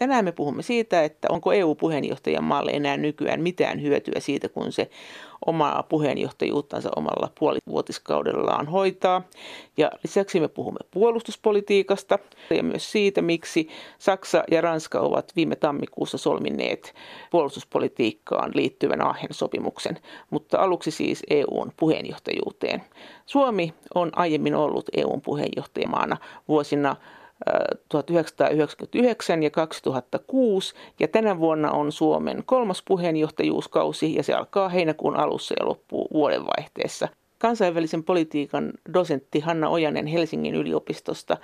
Tänään me puhumme siitä, että onko EU-puheenjohtajan maalle enää nykyään mitään hyötyä siitä, kun se omaa puheenjohtajuuttansa omalla puolivuotiskaudellaan hoitaa. Ja lisäksi me puhumme puolustuspolitiikasta ja myös siitä, miksi Saksa ja Ranska ovat viime tammikuussa solmineet puolustuspolitiikkaan liittyvän Aachen-sopimuksen, mutta aluksi siis EUn puheenjohtajuuteen. Suomi on aiemmin ollut EUn puheenjohtajamaana vuosina 1999 ja 2006 ja tänä vuonna on Suomen kolmas puheenjohtajuuskausi ja se alkaa heinäkuun alussa ja loppuu vuodenvaihteessa. Kansainvälisen politiikan dosentti Hanna Ojanen Helsingin yliopistosta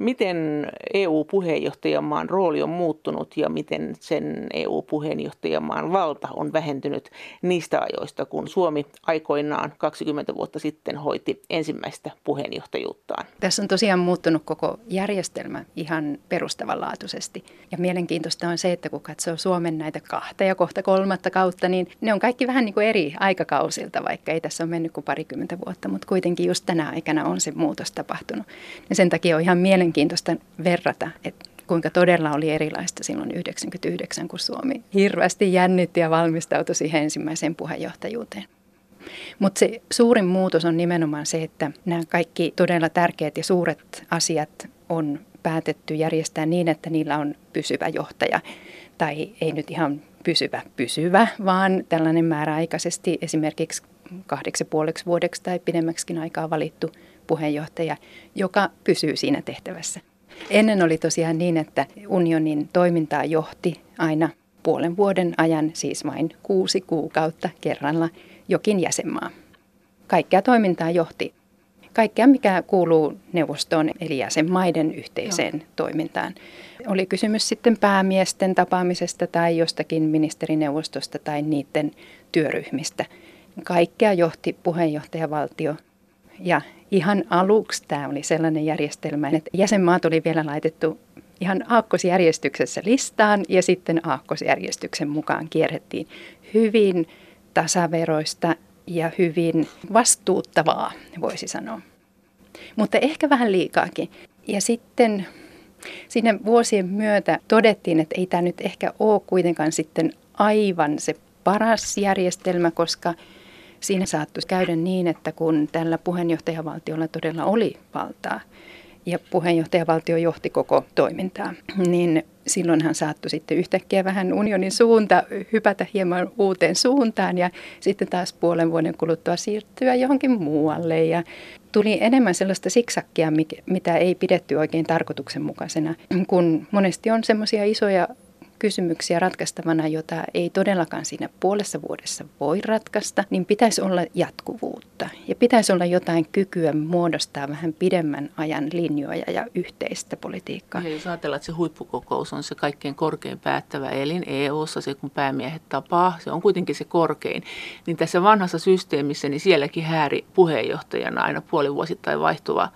Miten EU-puheenjohtajamaan rooli on muuttunut ja miten sen EU-puheenjohtajamaan valta on vähentynyt niistä ajoista, kun Suomi aikoinaan 20 vuotta sitten hoiti ensimmäistä puheenjohtajuuttaan? Tässä on tosiaan muuttunut koko järjestelmä ihan perustavanlaatuisesti. Ja mielenkiintoista on se, että kun katsoo Suomen näitä kahta ja kohta kolmatta kautta, niin ne on kaikki vähän niin kuin eri aikakausilta, vaikka ei tässä ole mennyt kuin parikymmentä vuotta, mutta kuitenkin just tänä aikana on se muutos tapahtunut. Ja sen takia on ihan mielenkiintoista mielenkiintoista verrata, että kuinka todella oli erilaista silloin 1999, kun Suomi hirveästi jännitti ja valmistautui siihen ensimmäiseen puheenjohtajuuteen. Mutta se suurin muutos on nimenomaan se, että nämä kaikki todella tärkeät ja suuret asiat on päätetty järjestää niin, että niillä on pysyvä johtaja. Tai ei nyt ihan pysyvä pysyvä, vaan tällainen määräaikaisesti esimerkiksi kahdeksi puoleksi vuodeksi tai pidemmäksikin aikaa valittu puheenjohtaja, joka pysyy siinä tehtävässä. Ennen oli tosiaan niin, että unionin toimintaa johti aina puolen vuoden ajan, siis vain kuusi kuukautta kerralla, jokin jäsenmaa. Kaikkea toimintaa johti kaikkea, mikä kuuluu neuvostoon eli jäsenmaiden yhteiseen Joo. toimintaan. Oli kysymys sitten päämiesten tapaamisesta tai jostakin ministerineuvostosta tai niiden työryhmistä. Kaikkea johti puheenjohtajavaltio ja ihan aluksi tämä oli sellainen järjestelmä, että jäsenmaat oli vielä laitettu ihan aakkosjärjestyksessä listaan ja sitten aakkosjärjestyksen mukaan kierrettiin hyvin tasaveroista ja hyvin vastuuttavaa, voisi sanoa. Mutta ehkä vähän liikaakin. Ja sitten siinä vuosien myötä todettiin, että ei tämä nyt ehkä ole kuitenkaan sitten aivan se paras järjestelmä, koska Siinä saattoi käydä niin, että kun tällä puheenjohtajavaltiolla todella oli valtaa ja puheenjohtajavaltio johti koko toimintaa, niin silloinhan saattoi sitten yhtäkkiä vähän unionin suunta hypätä hieman uuteen suuntaan ja sitten taas puolen vuoden kuluttua siirtyä johonkin muualle. Ja tuli enemmän sellaista siksakkia, mitä ei pidetty oikein tarkoituksenmukaisena, kun monesti on semmoisia isoja kysymyksiä ratkaistavana, jota ei todellakaan siinä puolessa vuodessa voi ratkaista, niin pitäisi olla jatkuvuutta. Ja pitäisi olla jotain kykyä muodostaa vähän pidemmän ajan linjoja ja yhteistä politiikkaa. Ja jos ajatellaan, että se huippukokous on se kaikkein korkein päättävä elin EU-ssa, se kun päämiehet tapaa, se on kuitenkin se korkein. Niin tässä vanhassa systeemissä, niin sielläkin hääri puheenjohtajana aina puolivuosittain vaihtuva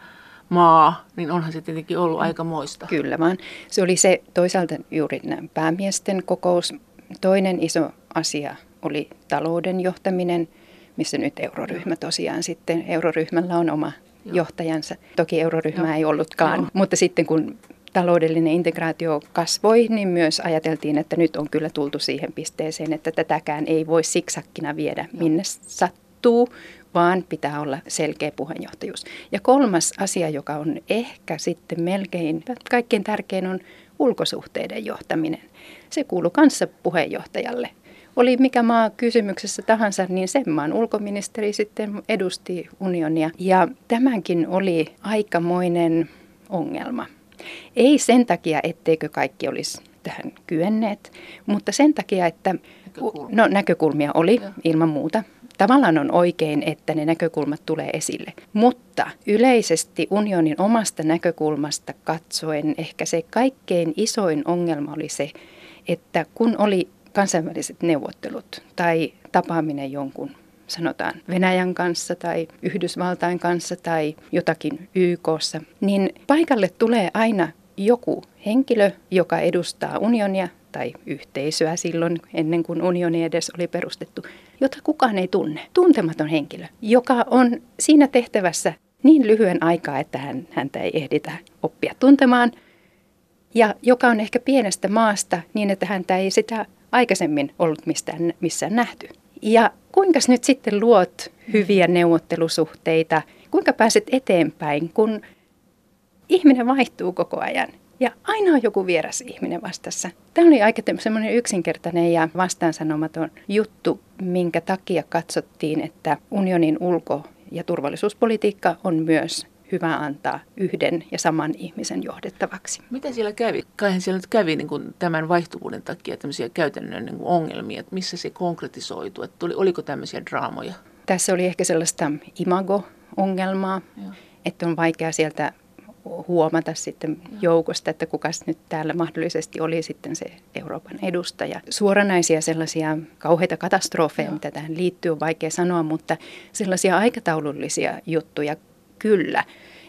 maa, niin onhan se tietenkin ollut aika moista. Kyllä vaan. Se oli se toisaalta juuri nämä päämiesten kokous. Toinen iso asia oli talouden johtaminen, missä nyt euroryhmä tosiaan sitten, euroryhmällä on oma Joo. johtajansa. Toki euroryhmä Joo. ei ollutkaan, Joo. mutta sitten kun taloudellinen integraatio kasvoi, niin myös ajateltiin, että nyt on kyllä tultu siihen pisteeseen, että tätäkään ei voi siksakkina viedä minne sattuu, vaan pitää olla selkeä puheenjohtajuus. Ja kolmas asia, joka on ehkä sitten melkein kaikkein tärkein, on ulkosuhteiden johtaminen. Se kuuluu kanssa puheenjohtajalle. Oli mikä maa kysymyksessä tahansa, niin sen maan ulkoministeri sitten edusti unionia. Ja tämänkin oli aikamoinen ongelma. Ei sen takia, etteikö kaikki olisi tähän kyenneet, mutta sen takia, että no, näkökulmia oli ilman muuta tavallaan on oikein, että ne näkökulmat tulee esille. Mutta yleisesti unionin omasta näkökulmasta katsoen ehkä se kaikkein isoin ongelma oli se, että kun oli kansainväliset neuvottelut tai tapaaminen jonkun sanotaan Venäjän kanssa tai Yhdysvaltain kanssa tai jotakin YKssa, niin paikalle tulee aina joku henkilö, joka edustaa unionia tai yhteisöä silloin, ennen kuin unioni edes oli perustettu, jota kukaan ei tunne. Tuntematon henkilö, joka on siinä tehtävässä niin lyhyen aikaa, että hän, häntä ei ehditä oppia tuntemaan. ja joka on ehkä pienestä maasta niin, että häntä ei sitä aikaisemmin ollut mistään, missään nähty. Ja kuinka nyt sitten luot hyviä neuvottelusuhteita, kuinka pääset eteenpäin, kun ihminen vaihtuu koko ajan ja aina on joku vieras ihminen vastassa. Tämä oli aika semmoinen yksinkertainen ja vastaansanomaton juttu, minkä takia katsottiin, että unionin ulko- ja turvallisuuspolitiikka on myös hyvä antaa yhden ja saman ihmisen johdettavaksi. Mitä siellä kävi? Kaihan siellä nyt kävi niin kuin tämän vaihtuvuuden takia tämmöisiä käytännön niin kuin ongelmia, että missä se konkretisoitu, että tuli, oliko tämmöisiä draamoja? Tässä oli ehkä sellaista imago-ongelmaa, Joo. että on vaikea sieltä huomata sitten joukosta, että kuka nyt täällä mahdollisesti oli sitten se Euroopan edustaja. Suoranaisia sellaisia kauheita katastrofeja, Joo. mitä tähän liittyy, on vaikea sanoa, mutta sellaisia aikataulullisia juttuja kyllä,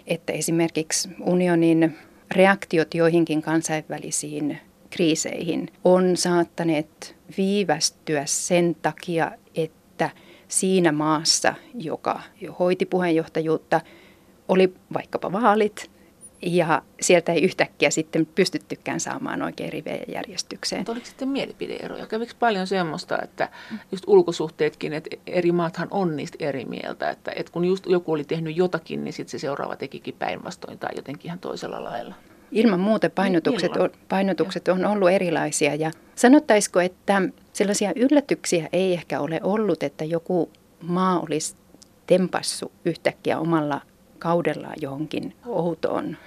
että esimerkiksi unionin reaktiot joihinkin kansainvälisiin kriiseihin on saattaneet viivästyä sen takia, että siinä maassa, joka jo hoiti puheenjohtajuutta, oli vaikkapa vaalit ja sieltä ei yhtäkkiä sitten pystyttykään saamaan oikein rivejä järjestykseen. Mutta oliko sitten mielipideeroja? Kävikö paljon semmoista, että just ulkosuhteetkin, että eri maathan on niistä eri mieltä, että, että kun just joku oli tehnyt jotakin, niin sitten se seuraava tekikin päinvastoin tai jotenkin ihan toisella lailla? Ilman muuta painotukset, on, painotukset on ollut erilaisia ja sanottaisiko, että sellaisia yllätyksiä ei ehkä ole ollut, että joku maa olisi tempassu yhtäkkiä omalla kaudellaan johonkin outoon,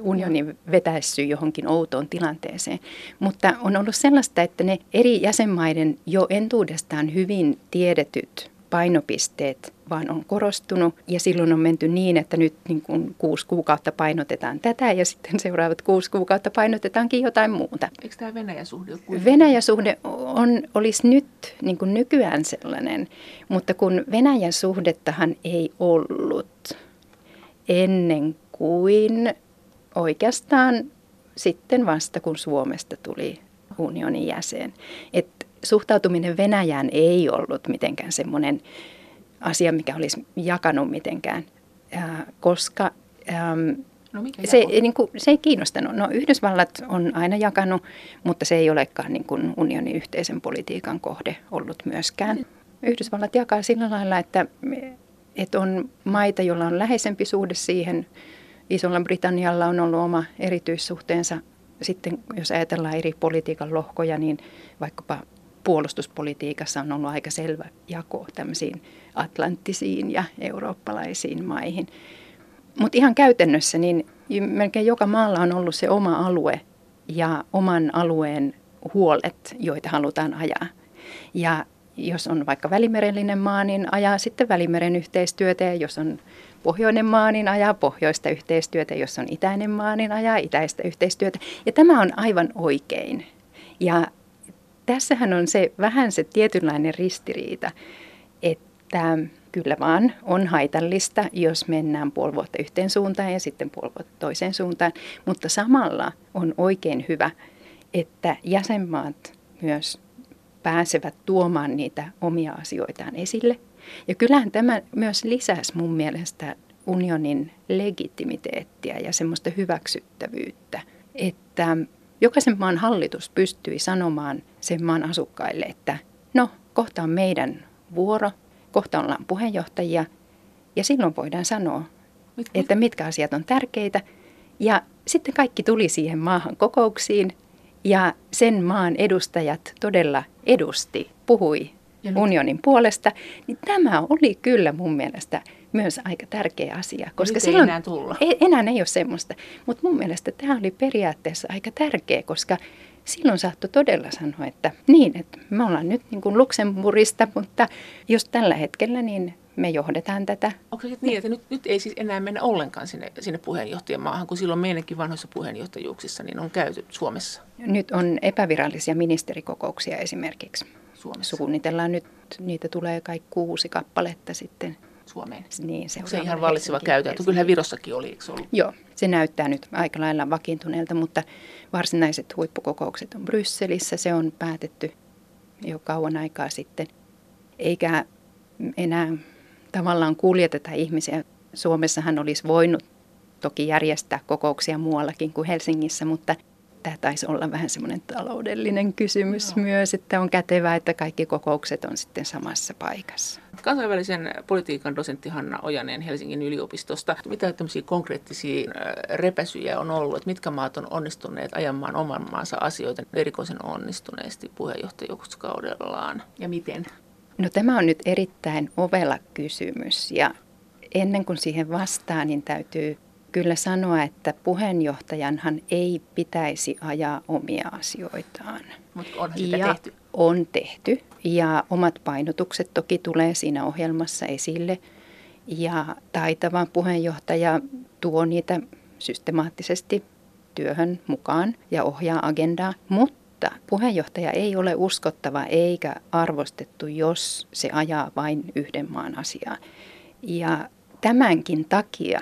unionin vetäessy johonkin outoon tilanteeseen. Mutta on ollut sellaista, että ne eri jäsenmaiden jo entuudestaan hyvin tiedetyt painopisteet vaan on korostunut ja silloin on menty niin, että nyt niin kuin kuusi kuukautta painotetaan tätä ja sitten seuraavat kuusi kuukautta painotetaankin jotain muuta. Eikö tämä Venäjä-suhde ole Venäjä-suhde on, olisi nyt niin kuin nykyään sellainen, mutta kun Venäjän suhdettahan ei ollut ennen kuin oikeastaan sitten vasta kun Suomesta tuli unionin jäsen. Et suhtautuminen Venäjään ei ollut mitenkään semmoinen asia, mikä olisi jakanut mitenkään, ää, koska äm, No se, niin kuin, se ei kiinnostanut. No Yhdysvallat on aina jakanut, mutta se ei olekaan niin kuin unionin yhteisen politiikan kohde ollut myöskään. Yhdysvallat jakaa sillä lailla, että että on maita, joilla on läheisempi suhde siihen. Isolla Britannialla on ollut oma erityissuhteensa. Sitten jos ajatellaan eri politiikan lohkoja, niin vaikkapa puolustuspolitiikassa on ollut aika selvä jako tämmöisiin atlanttisiin ja eurooppalaisiin maihin. Mutta ihan käytännössä niin melkein joka maalla on ollut se oma alue ja oman alueen huolet, joita halutaan ajaa. Ja jos on vaikka välimerellinen maa, niin ajaa sitten välimeren yhteistyötä ja jos on pohjoinen maa, niin ajaa pohjoista yhteistyötä, jos on itäinen maa, niin ajaa itäistä yhteistyötä. Ja tämä on aivan oikein. Ja tässähän on se vähän se tietynlainen ristiriita, että kyllä vaan on haitallista, jos mennään puoli vuotta yhteen suuntaan ja sitten puoli vuotta toiseen suuntaan, mutta samalla on oikein hyvä, että jäsenmaat myös pääsevät tuomaan niitä omia asioitaan esille. Ja kyllähän tämä myös lisäsi mun mielestä unionin legitimiteettiä ja semmoista hyväksyttävyyttä, että jokaisen maan hallitus pystyi sanomaan sen maan asukkaille, että no, kohta on meidän vuoro, kohta ollaan puheenjohtajia ja silloin voidaan sanoa, että mitkä asiat on tärkeitä. Ja sitten kaikki tuli siihen maahan kokouksiin ja sen maan edustajat todella edusti, puhui unionin puolesta, niin tämä oli kyllä mun mielestä myös aika tärkeä asia. Koska Nyt silloin, ei enää tulla. Ei, enää ei ole semmoista. Mutta mun mielestä tämä oli periaatteessa aika tärkeä, koska silloin saattoi todella sanoa, että niin, että me ollaan nyt niin kuin Luxemburgista, mutta jos tällä hetkellä, niin me johdetaan tätä. Onko se niin, että nyt, nyt ei siis enää mennä ollenkaan sinne, sinne puheenjohtajamaahan, kun silloin meidänkin vanhoissa puheenjohtajuuksissa niin on käyty Suomessa? Nyt on epävirallisia ministerikokouksia esimerkiksi. Suomessa. Suunnitellaan nyt, niitä tulee kai kuusi kappaletta sitten Suomeen. Niin, se, se ihan vallitseva käytäntö. Kyllähän Virossakin oli, eikö ollut? Joo, se näyttää nyt aika lailla vakiintuneelta, mutta varsinaiset huippukokoukset on Brysselissä. Se on päätetty jo kauan aikaa sitten. Eikä enää tavallaan kuljeteta ihmisiä. Suomessahan olisi voinut toki järjestää kokouksia muuallakin kuin Helsingissä, mutta tämä taisi olla vähän semmoinen taloudellinen kysymys Joo. myös, että on kätevää, että kaikki kokoukset on sitten samassa paikassa. Kansainvälisen politiikan dosentti Hanna Ojanen Helsingin yliopistosta. Mitä tämmöisiä konkreettisia repäsyjä on ollut, että mitkä maat on onnistuneet ajamaan oman maansa asioita erikoisen onnistuneesti puheenjohtajuuskaudellaan ja miten? No tämä on nyt erittäin ovela kysymys ja ennen kuin siihen vastaa, niin täytyy kyllä sanoa, että puheenjohtajanhan ei pitäisi ajaa omia asioitaan. Mutta onhan sitä ja tehty. On tehty ja omat painotukset toki tulee siinä ohjelmassa esille. Ja taitava puheenjohtaja tuo niitä systemaattisesti työhön mukaan ja ohjaa agendaa, mutta puheenjohtaja ei ole uskottava eikä arvostettu, jos se ajaa vain yhden maan asiaa. Ja tämänkin takia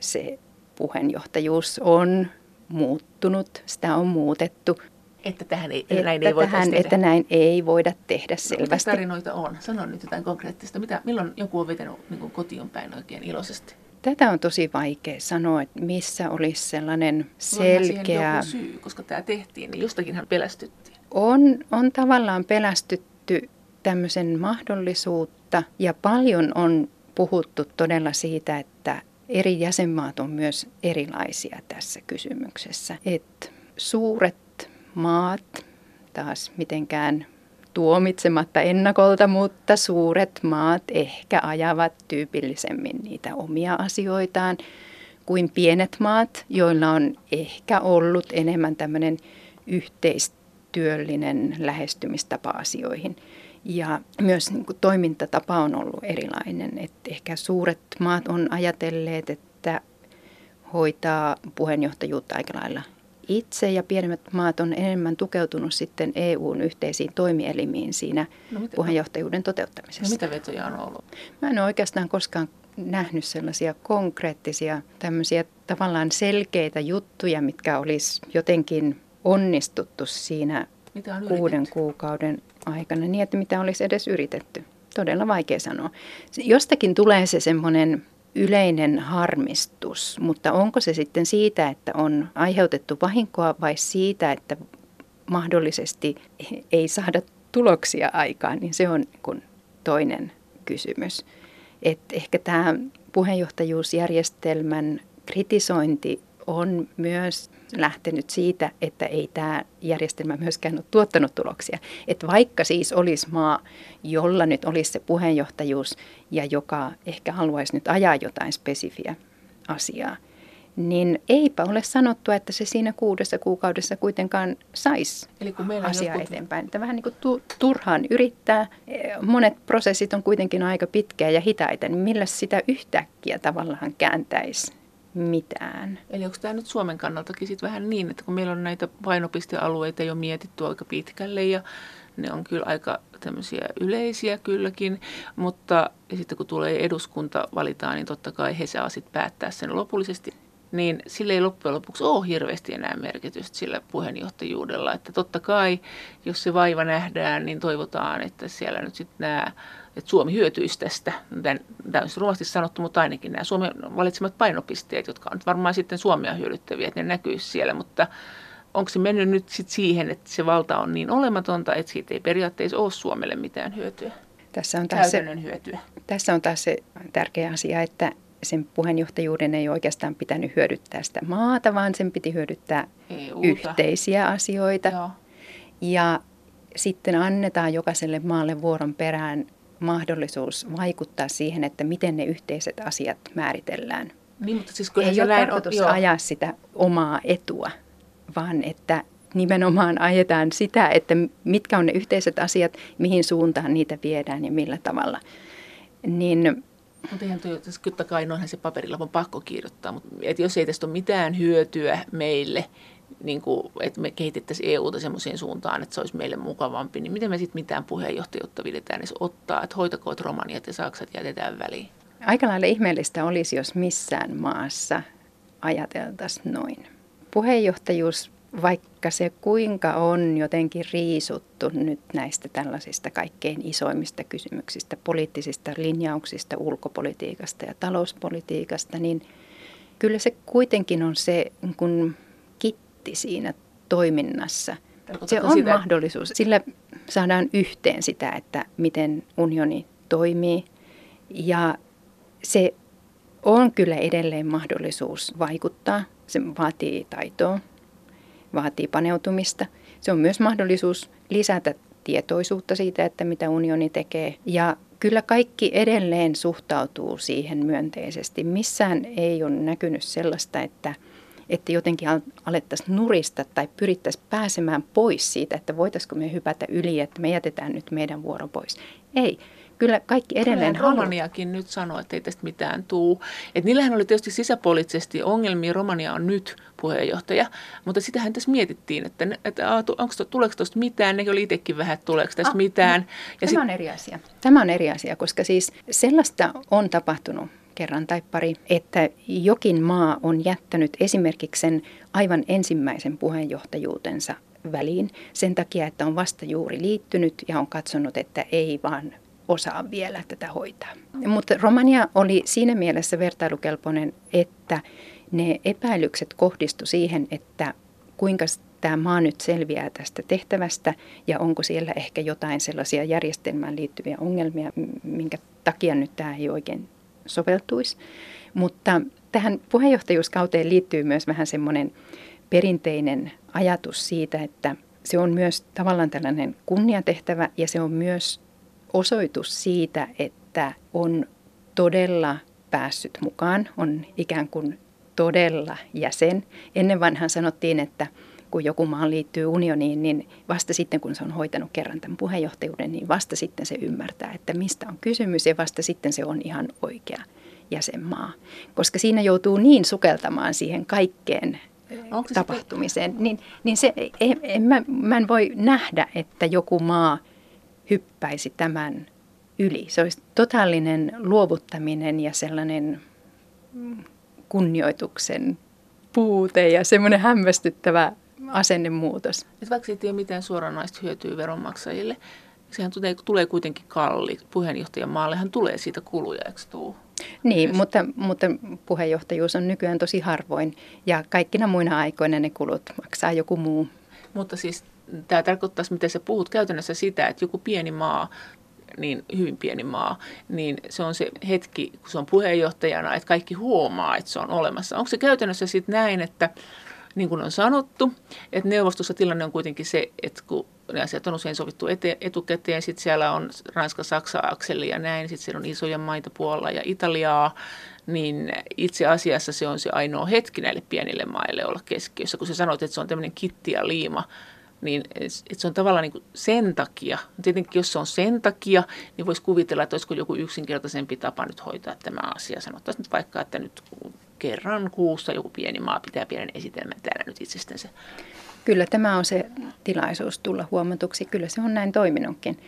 se puheenjohtajuus on muuttunut, sitä on muutettu. Että, tähän ei, että, näin ei tähän, tehdä. että näin ei voida tehdä no, selvästi. Mitä tarinoita on? Sano nyt jotain konkreettista. Mitä, milloin joku on vetänyt niin kotiin päin oikein iloisesti? Tätä on tosi vaikea sanoa, että missä olisi sellainen selkeä... joku syy, koska tämä tehtiin, niin jostakinhan pelästyttiin. On, on tavallaan pelästytty tämmöisen mahdollisuutta ja paljon on puhuttu todella siitä, että eri jäsenmaat on myös erilaisia tässä kysymyksessä. Et suuret maat, taas mitenkään tuomitsematta ennakolta, mutta suuret maat ehkä ajavat tyypillisemmin niitä omia asioitaan kuin pienet maat, joilla on ehkä ollut enemmän tämmöinen yhteistyöllinen lähestymistapa asioihin. Ja myös niin kuin toimintatapa on ollut erilainen. Että ehkä suuret maat on ajatelleet, että hoitaa puheenjohtajuutta aika lailla itse ja pienemmät maat on enemmän tukeutunut sitten EUn yhteisiin toimielimiin siinä no mitä, puheenjohtajuuden toteuttamisessa. No mitä vetoja on ollut? Mä en ole oikeastaan koskaan nähnyt sellaisia konkreettisia tämmöisiä tavallaan selkeitä juttuja, mitkä olisi jotenkin onnistuttu siinä kuuden kuukauden aikana niin, että mitä olisi edes yritetty. Todella vaikea sanoa. Jostakin tulee se semmoinen yleinen harmistus, mutta onko se sitten siitä, että on aiheutettu vahinkoa vai siitä, että mahdollisesti ei saada tuloksia aikaan, niin se on kun toinen kysymys. Et ehkä tämä puheenjohtajuusjärjestelmän kritisointi on myös lähtenyt siitä, että ei tämä järjestelmä myöskään ole tuottanut tuloksia. Että vaikka siis olisi maa, jolla nyt olisi se puheenjohtajuus ja joka ehkä haluaisi nyt ajaa jotain spesifiä asiaa, niin eipä ole sanottu, että se siinä kuudessa kuukaudessa kuitenkaan saisi Eli kun meillä asiaa jotkut... eteenpäin. Että vähän niin kuin tu- turhaan yrittää. Monet prosessit on kuitenkin aika pitkiä ja hitaita, niin millä sitä yhtäkkiä tavallaan kääntäisi mitään. Eli onko tämä nyt Suomen kannaltakin sit vähän niin, että kun meillä on näitä painopistealueita jo mietitty aika pitkälle ja ne on kyllä aika tämmöisiä yleisiä kylläkin, mutta sitten kun tulee eduskunta valitaan, niin totta kai he saa sitten päättää sen lopullisesti niin sille ei loppujen lopuksi ole hirveästi enää merkitystä sillä puheenjohtajuudella. Että totta kai, jos se vaiva nähdään, niin toivotaan, että siellä nyt sitten nämä, että Suomi hyötyisi tästä. Tämä on ruoasti sanottu, mutta ainakin nämä Suomen valitsemat painopisteet, jotka on varmaan sitten Suomea hyödyttäviä, että ne näkyisi siellä, mutta onko se mennyt nyt sit siihen, että se valta on niin olematonta, että siitä ei periaatteessa ole Suomelle mitään hyötyä? Tässä on taas se, hyötyä. Tässä on taas se tärkeä asia, että sen puheenjohtajuuden ei oikeastaan pitänyt hyödyttää sitä maata, vaan sen piti hyödyttää EUta. yhteisiä asioita. Joo. Ja sitten annetaan jokaiselle maalle vuoron perään mahdollisuus vaikuttaa siihen, että miten ne yhteiset asiat määritellään. Niin, mutta siis ei ole tarkoitus on, ajaa sitä omaa etua, vaan että nimenomaan ajetaan sitä, että mitkä on ne yhteiset asiat, mihin suuntaan niitä viedään ja millä tavalla. Niin mutta eihän toi, totta kai noinhan se paperilla on pakko kirjoittaa, mutta et jos ei tästä ole mitään hyötyä meille, niin kuin, että me kehitettäisiin EUta semmoiseen suuntaan, että se olisi meille mukavampi, niin miten me sitten mitään puheenjohtajuutta videtään edes ottaa, että hoitakoot Romaniat ja Saksat jätetään väliin? Aika lailla ihmeellistä olisi, jos missään maassa ajateltaisiin noin. Puheenjohtajuus vaikka se kuinka on jotenkin riisuttu nyt näistä tällaisista kaikkein isoimmista kysymyksistä, poliittisista linjauksista, ulkopolitiikasta ja talouspolitiikasta, niin kyllä se kuitenkin on se kun kitti siinä toiminnassa. Se on sitä, mahdollisuus. Sillä saadaan yhteen sitä, että miten unioni toimii. Ja se on kyllä edelleen mahdollisuus vaikuttaa. Se vaatii taitoa, vaatii paneutumista. Se on myös mahdollisuus lisätä tietoisuutta siitä, että mitä unioni tekee. Ja kyllä kaikki edelleen suhtautuu siihen myönteisesti. Missään ei ole näkynyt sellaista, että, että jotenkin alettaisiin nurista tai pyrittäisiin pääsemään pois siitä, että voitaisiko me hypätä yli, että me jätetään nyt meidän vuoro pois. Ei kyllä kaikki edelleen haluaa. Romaniakin nyt sanoo, että ei tästä mitään tuu. Et niillähän oli tietysti sisäpoliittisesti ongelmia. Romania on nyt puheenjohtaja, mutta sitähän tässä mietittiin, että, että onko tuleeko tuosta mitään. Ne oli itsekin vähän, että tuleeko tästä ah, mitään. Ja tämä sit... on eri asia. Tämä on eri asia, koska siis sellaista on tapahtunut kerran tai pari, että jokin maa on jättänyt esimerkiksi sen aivan ensimmäisen puheenjohtajuutensa väliin sen takia, että on vasta juuri liittynyt ja on katsonut, että ei vaan osaa vielä tätä hoitaa. Mutta Romania oli siinä mielessä vertailukelpoinen, että ne epäilykset kohdistu siihen, että kuinka tämä maa nyt selviää tästä tehtävästä ja onko siellä ehkä jotain sellaisia järjestelmään liittyviä ongelmia, minkä takia nyt tämä ei oikein soveltuisi. Mutta tähän puheenjohtajuuskauteen liittyy myös vähän semmoinen perinteinen ajatus siitä, että se on myös tavallaan tällainen kunniatehtävä ja se on myös osoitus siitä, että on todella päässyt mukaan, on ikään kuin todella jäsen. Ennen vanhan sanottiin, että kun joku maa liittyy unioniin, niin vasta sitten kun se on hoitanut kerran tämän puheenjohtajuuden, niin vasta sitten se ymmärtää, että mistä on kysymys ja vasta sitten se on ihan oikea jäsenmaa. Koska siinä joutuu niin sukeltamaan siihen kaikkeen Onko tapahtumiseen, se... niin, niin se, en, en, mä, mä en voi nähdä, että joku maa – hyppäisi tämän yli. Se olisi totaalinen luovuttaminen ja sellainen kunnioituksen puute ja semmoinen hämmästyttävä asennemuutos. Et vaikka ei tiedä mitään suoranaista hyötyä veronmaksajille, sehän tulee, tulee kuitenkin kalli. Puheenjohtajan maallehan tulee siitä kuluja, eikö tuu? Niin, mutta, mutta puheenjohtajuus on nykyään tosi harvoin ja kaikkina muina aikoina ne kulut maksaa joku muu. Mutta siis tämä tarkoittaisi, miten sä puhut käytännössä sitä, että joku pieni maa niin hyvin pieni maa, niin se on se hetki, kun se on puheenjohtajana, että kaikki huomaa, että se on olemassa. Onko se käytännössä sitten näin, että niin kuin on sanottu, että neuvostossa tilanne on kuitenkin se, että kun ne asiat on usein sovittu ete, etukäteen, sitten siellä on Ranska-Saksa-akseli ja näin, sitten siellä on isoja maita Puolaa ja Italiaa, niin itse asiassa se on se ainoa hetki näille pienille maille olla keskiössä, kun sä sanoit, että se on tämmöinen kitti ja liima, niin että se on tavallaan niin kuin sen takia. Tietenkin jos se on sen takia, niin voisi kuvitella, että olisiko joku yksinkertaisempi tapa nyt hoitaa tämä asia. Sanottaisiin nyt vaikka, että nyt kerran kuussa joku pieni maa pitää pienen esitelmän täällä nyt itsestänsä. Kyllä tämä on se tilaisuus tulla huomatuksi. Kyllä se on näin toiminutkin.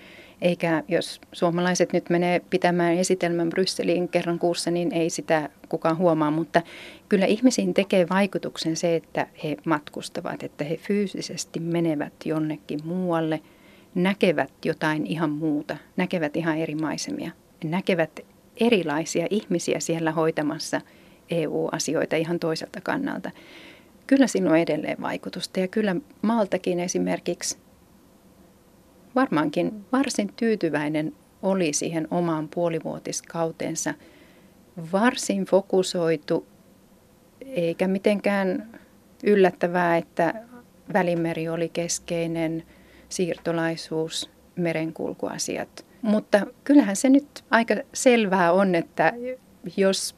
Eikä jos suomalaiset nyt menee pitämään esitelmän Brysseliin kerran kuussa, niin ei sitä kukaan huomaa, mutta kyllä ihmisiin tekee vaikutuksen se, että he matkustavat, että he fyysisesti menevät jonnekin muualle, näkevät jotain ihan muuta, näkevät ihan eri maisemia, näkevät erilaisia ihmisiä siellä hoitamassa EU-asioita ihan toiselta kannalta. Kyllä sinulla on edelleen vaikutusta ja kyllä Maltakin esimerkiksi varmaankin varsin tyytyväinen oli siihen omaan puolivuotiskautensa. Varsin fokusoitu, eikä mitenkään yllättävää, että Välimeri oli keskeinen, siirtolaisuus, merenkulkuasiat. Mutta kyllähän se nyt aika selvää on, että jos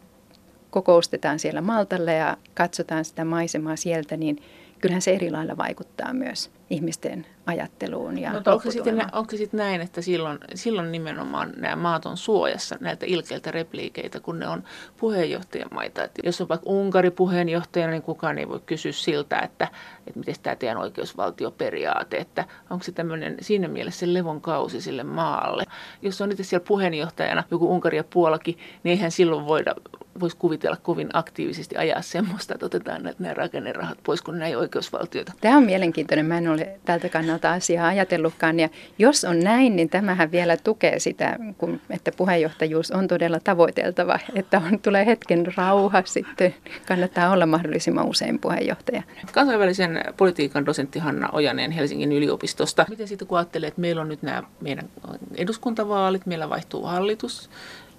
kokoustetaan siellä Maltalla ja katsotaan sitä maisemaa sieltä, niin kyllähän se eri lailla vaikuttaa myös ihmisten ajatteluun ja Mutta onko sitten, onko sitten näin, että silloin, silloin nimenomaan nämä maat on suojassa näiltä ilkeiltä repliikeitä, kun ne on puheenjohtajamaita. Että jos on vaikka Unkari puheenjohtajana, niin kukaan ei voi kysyä siltä, että, että miten tämä teidän oikeusvaltioperiaate, että onko se tämmöinen siinä mielessä levon kausi sille maalle. Jos on itse siellä puheenjohtajana joku Unkari ja Puolakin, niin eihän silloin voida voisi kuvitella kovin aktiivisesti ajaa semmoista, että otetaan nämä rakennerahat pois, kun näin oikeusvaltioita. Tämä on mielenkiintoinen. Mä en ole ole tältä kannalta asiaa ajatellutkaan. Ja jos on näin, niin tämähän vielä tukee sitä, kun, että puheenjohtajuus on todella tavoiteltava, että on, tulee hetken rauha sitten. Kannattaa olla mahdollisimman usein puheenjohtaja. Kansainvälisen politiikan dosentti Hanna Ojanen Helsingin yliopistosta. Miten sitten kun ajattelee, että meillä on nyt nämä meidän eduskuntavaalit, meillä vaihtuu hallitus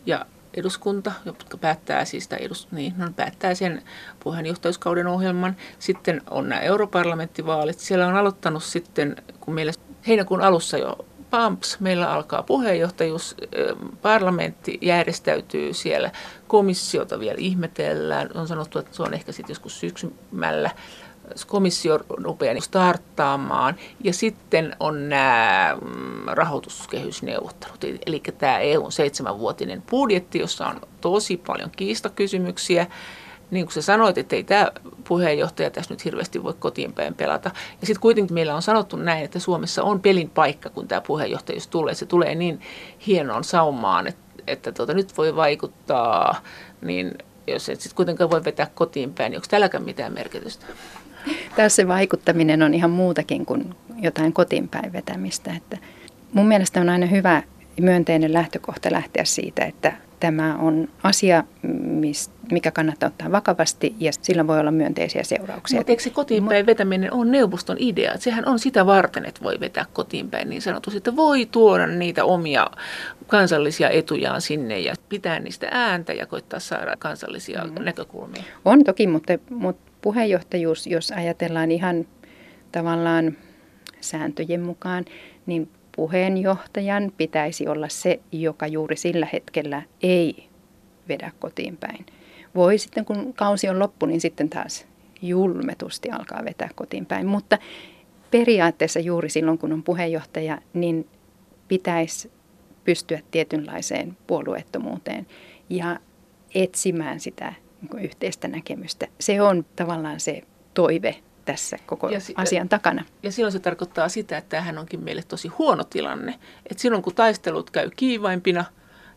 ja eduskunta, jotka päättää, siis edus, niin, no, päättää sen puheenjohtajuuskauden ohjelman. Sitten on nämä europarlamenttivaalit. Siellä on aloittanut sitten, kun meillä heinäkuun alussa jo PAMPS, meillä alkaa puheenjohtajuus, parlamentti järjestäytyy siellä, komissiota vielä ihmetellään, on sanottu, että se on ehkä sitten joskus syksymällä komissio rupeaa niin starttaamaan ja sitten on nämä mm, rahoituskehysneuvottelut, eli tämä EUn seitsemänvuotinen budjetti, jossa on tosi paljon kiistakysymyksiä. Niin kuin sä sanoit, että ei tämä puheenjohtaja tässä nyt hirveästi voi kotiin päin pelata. Ja sitten kuitenkin meillä on sanottu näin, että Suomessa on pelin paikka, kun tämä puheenjohtajuus tulee. Se tulee niin hienoon saumaan, että, että tuota, nyt voi vaikuttaa, niin jos et sitten kuitenkaan voi vetää kotiin päin, niin onko tälläkään mitään merkitystä? Tässä vaikuttaminen on ihan muutakin kuin jotain kotiinpäin vetämistä. Että mun mielestä on aina hyvä myönteinen lähtökohta lähteä siitä, että tämä on asia, mikä kannattaa ottaa vakavasti ja sillä voi olla myönteisiä seurauksia. Mutta eikö se kotiinpäin vetäminen on neuvoston idea? Että sehän on sitä varten, että voi vetää kotiinpäin niin sanotusti, että voi tuoda niitä omia kansallisia etujaan sinne ja pitää niistä ääntä ja koittaa saada kansallisia mm. näkökulmia. On toki, mutta, mutta puheenjohtajuus, jos ajatellaan ihan tavallaan sääntöjen mukaan, niin puheenjohtajan pitäisi olla se, joka juuri sillä hetkellä ei vedä kotiin päin. Voi sitten, kun kausi on loppu, niin sitten taas julmetusti alkaa vetää kotiin päin. Mutta periaatteessa juuri silloin, kun on puheenjohtaja, niin pitäisi pystyä tietynlaiseen puolueettomuuteen ja etsimään sitä niin yhteistä näkemystä. Se on tavallaan se toive tässä koko ja, asian takana. Ja silloin se tarkoittaa sitä, että tämähän onkin meille tosi huono tilanne. Että silloin kun taistelut käy kiivaimpina,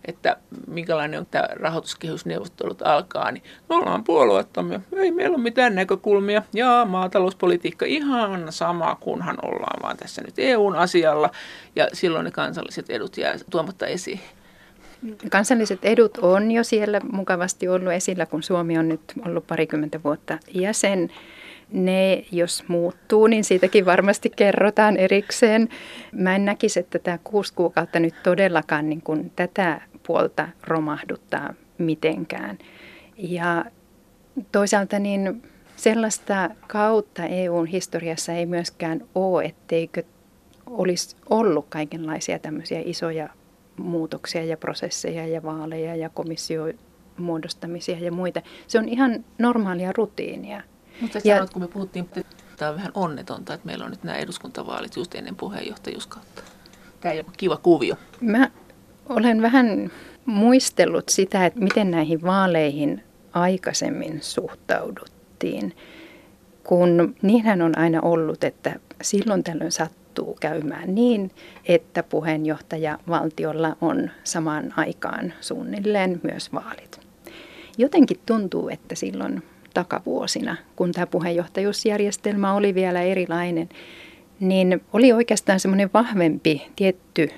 että minkälainen on tämä rahoituskehysneuvottelut alkaa, niin me ollaan puolueettomia. Ei meillä ole mitään näkökulmia. Ja maatalouspolitiikka ihan sama, kunhan ollaan vaan tässä nyt EUn asialla. Ja silloin ne kansalliset edut jää tuomatta esiin. Kansalliset edut on jo siellä mukavasti ollut esillä, kun Suomi on nyt ollut parikymmentä vuotta jäsen. Ne, jos muuttuu, niin siitäkin varmasti kerrotaan erikseen. Mä en näkisi, että tämä kuusi kuukautta nyt todellakaan niin kuin tätä puolta romahduttaa mitenkään. Ja toisaalta niin sellaista kautta EUn historiassa ei myöskään ole, etteikö olisi ollut kaikenlaisia tämmöisiä isoja muutoksia ja prosesseja ja vaaleja ja komissiomuodostamisia ja muita. Se on ihan normaalia rutiinia. Mutta ja, sanot, kun me puhuttiin, että tämä on vähän onnetonta, että meillä on nyt nämä eduskuntavaalit just ennen puheenjohtajuuskautta. Tämä ei ole kiva kuvio. Mä olen vähän muistellut sitä, että miten näihin vaaleihin aikaisemmin suhtauduttiin. Kun niinhän on aina ollut, että silloin tällöin sattuu sattuu käymään niin, että puheenjohtaja valtiolla on samaan aikaan suunnilleen myös vaalit. Jotenkin tuntuu, että silloin takavuosina, kun tämä puheenjohtajuusjärjestelmä oli vielä erilainen, niin oli oikeastaan semmoinen vahvempi tietty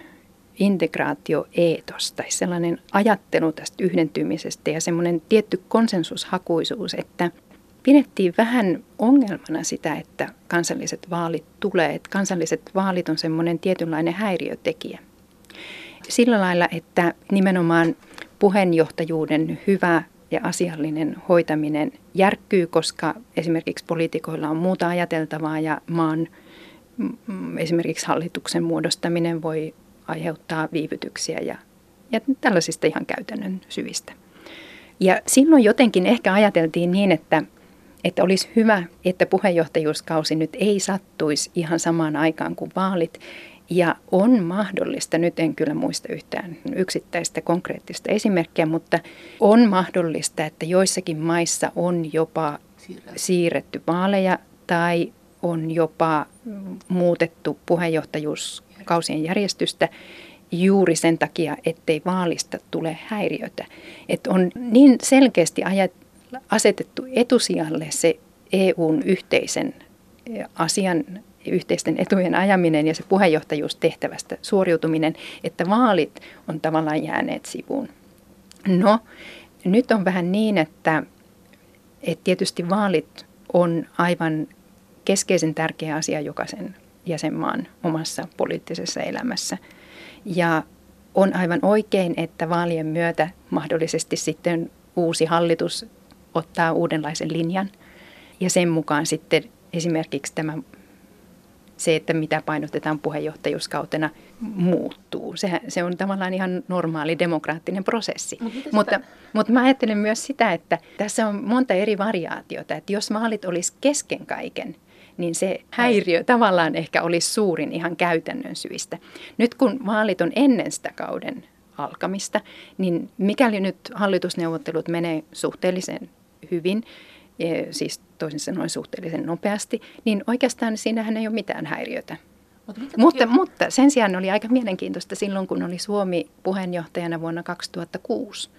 integraatioeetos tai sellainen ajattelu tästä yhdentymisestä ja semmoinen tietty konsensushakuisuus, että pidettiin vähän ongelmana sitä, että kansalliset vaalit tulee. Että kansalliset vaalit on semmoinen tietynlainen häiriötekijä. Sillä lailla, että nimenomaan puheenjohtajuuden hyvä ja asiallinen hoitaminen järkkyy, koska esimerkiksi poliitikoilla on muuta ajateltavaa ja maan mm, esimerkiksi hallituksen muodostaminen voi aiheuttaa viivytyksiä ja, ja tällaisista ihan käytännön syvistä. Ja silloin jotenkin ehkä ajateltiin niin, että että olisi hyvä, että puheenjohtajuuskausi nyt ei sattuisi ihan samaan aikaan kuin vaalit. Ja on mahdollista, nyt en kyllä muista yhtään yksittäistä konkreettista esimerkkiä, mutta on mahdollista, että joissakin maissa on jopa siirretty vaaleja tai on jopa muutettu puheenjohtajuuskausien järjestystä juuri sen takia, ettei vaalista tule häiriötä. Että on niin selkeästi ajat, asetettu etusijalle se EUn yhteisen asian yhteisten etujen ajaminen ja se puheenjohtajuustehtävästä suoriutuminen, että vaalit on tavallaan jääneet sivuun. No, nyt on vähän niin, että, että tietysti vaalit on aivan keskeisen tärkeä asia jokaisen jäsenmaan omassa poliittisessa elämässä. Ja on aivan oikein, että vaalien myötä mahdollisesti sitten uusi hallitus ottaa uudenlaisen linjan ja sen mukaan sitten esimerkiksi tämä se, että mitä painotetaan puheenjohtajuuskautena, muuttuu. Se, se on tavallaan ihan normaali demokraattinen prosessi. Mut mutta, mutta mä ajattelen myös sitä, että tässä on monta eri variaatiota. Että jos vaalit olisi kesken kaiken, niin se häiriö tavallaan ehkä olisi suurin ihan käytännön syistä. Nyt kun vaalit on ennen sitä kauden alkamista, niin mikäli nyt hallitusneuvottelut menee suhteellisen hyvin, e, siis toisin sanoen suhteellisen nopeasti, niin oikeastaan siinähän ei ole mitään häiriötä. Mutta, mutta, mutta sen sijaan oli aika mielenkiintoista silloin, kun oli Suomi puheenjohtajana vuonna 2006,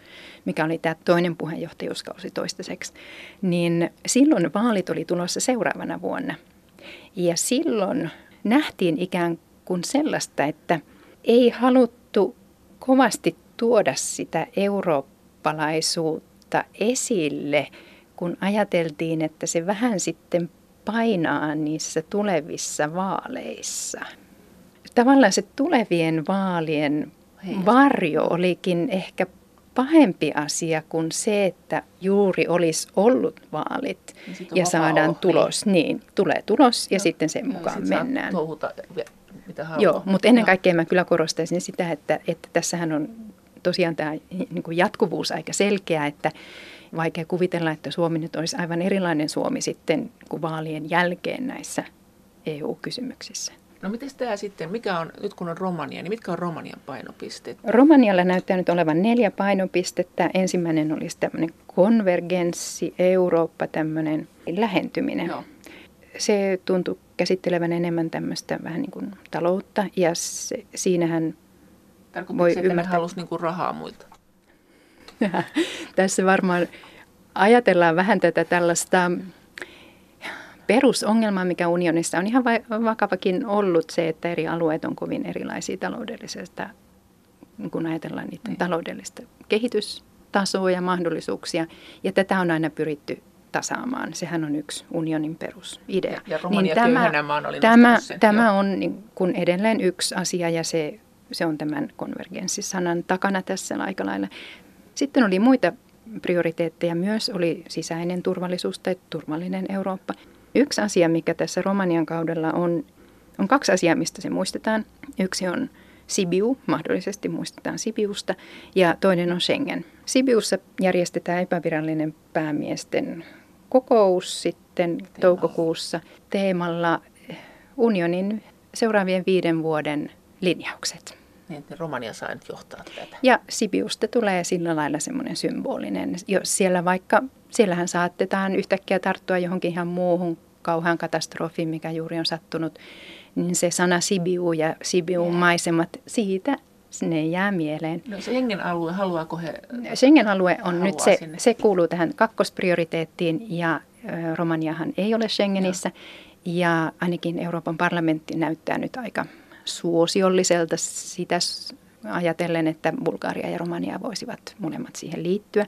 mikä oli tämä toinen puheenjohtajuuskausi toistaiseksi, niin silloin vaalit oli tulossa seuraavana vuonna. Ja silloin nähtiin ikään kuin sellaista, että ei haluttu kovasti tuoda sitä eurooppalaisuutta esille, kun ajateltiin, että se vähän sitten painaa niissä tulevissa vaaleissa. Tavallaan se tulevien vaalien varjo olikin ehkä pahempi asia kuin se, että juuri olisi ollut vaalit niin ja saadaan tulos. Niin. niin, tulee tulos ja no, sitten sen mukaan sit mennään. Touhuta, mitä haluaa. Joo, mutta ennen kaikkea mä kyllä korostaisin sitä, että, että tässähän on tosiaan tämä niin kuin jatkuvuus aika selkeä, että vaikea kuvitella, että Suomi nyt olisi aivan erilainen Suomi sitten kuin vaalien jälkeen näissä EU-kysymyksissä. No miten tämä sitten, mikä on, nyt kun on Romania, niin mitkä on Romanian painopisteet? Romanialla näyttää nyt olevan neljä painopistettä. Ensimmäinen olisi tämmöinen konvergenssi, Eurooppa, tämmöinen lähentyminen. No. Se tuntuu käsittelevän enemmän tämmöistä vähän niin kuin taloutta ja se, siinähän voi ymmärtää. halusi niin kuin rahaa muilta? Tässä varmaan ajatellaan vähän tätä tällaista perusongelma, mikä unionissa on ihan vakavakin ollut se, että eri alueet on kovin erilaisia taloudellisesta, kun ajatellaan niiden niin. taloudellista kehitystasoa ja mahdollisuuksia. Ja tätä on aina pyritty tasaamaan. Sehän on yksi unionin perusidea. Ja, ja niin tämä, oli tämä, tämä on niin kun edelleen yksi asia ja se, se on tämän konvergenssisanan takana tässä aika lailla. Sitten oli muita prioriteetteja myös, oli sisäinen turvallisuus tai turvallinen Eurooppa. Yksi asia, mikä tässä Romanian kaudella on, on kaksi asiaa, mistä se muistetaan. Yksi on Sibiu, mahdollisesti muistetaan Sibiusta, ja toinen on Schengen. Sibiussa järjestetään epävirallinen päämiesten kokous sitten Teemalla. toukokuussa teemalla unionin seuraavien viiden vuoden linjaukset. Niin, että Romania saa nyt johtaa tätä. Ja Sibiusta tulee sillä lailla semmoinen symbolinen. Jos siellä vaikka, siellähän saatetaan yhtäkkiä tarttua johonkin ihan muuhun kauhean katastrofiin, mikä juuri on sattunut, niin se sana Sibiu ja Sibiun maisemat, siitä ne jää mieleen. No Schengen-alue, haluaako he? Schengen-alue on nyt se, se kuuluu tähän kakkosprioriteettiin ja Romaniahan ei ole Schengenissä. Ja. ja ainakin Euroopan parlamentti näyttää nyt aika suosiolliselta sitä ajatellen, että Bulgaria ja Romania voisivat molemmat siihen liittyä.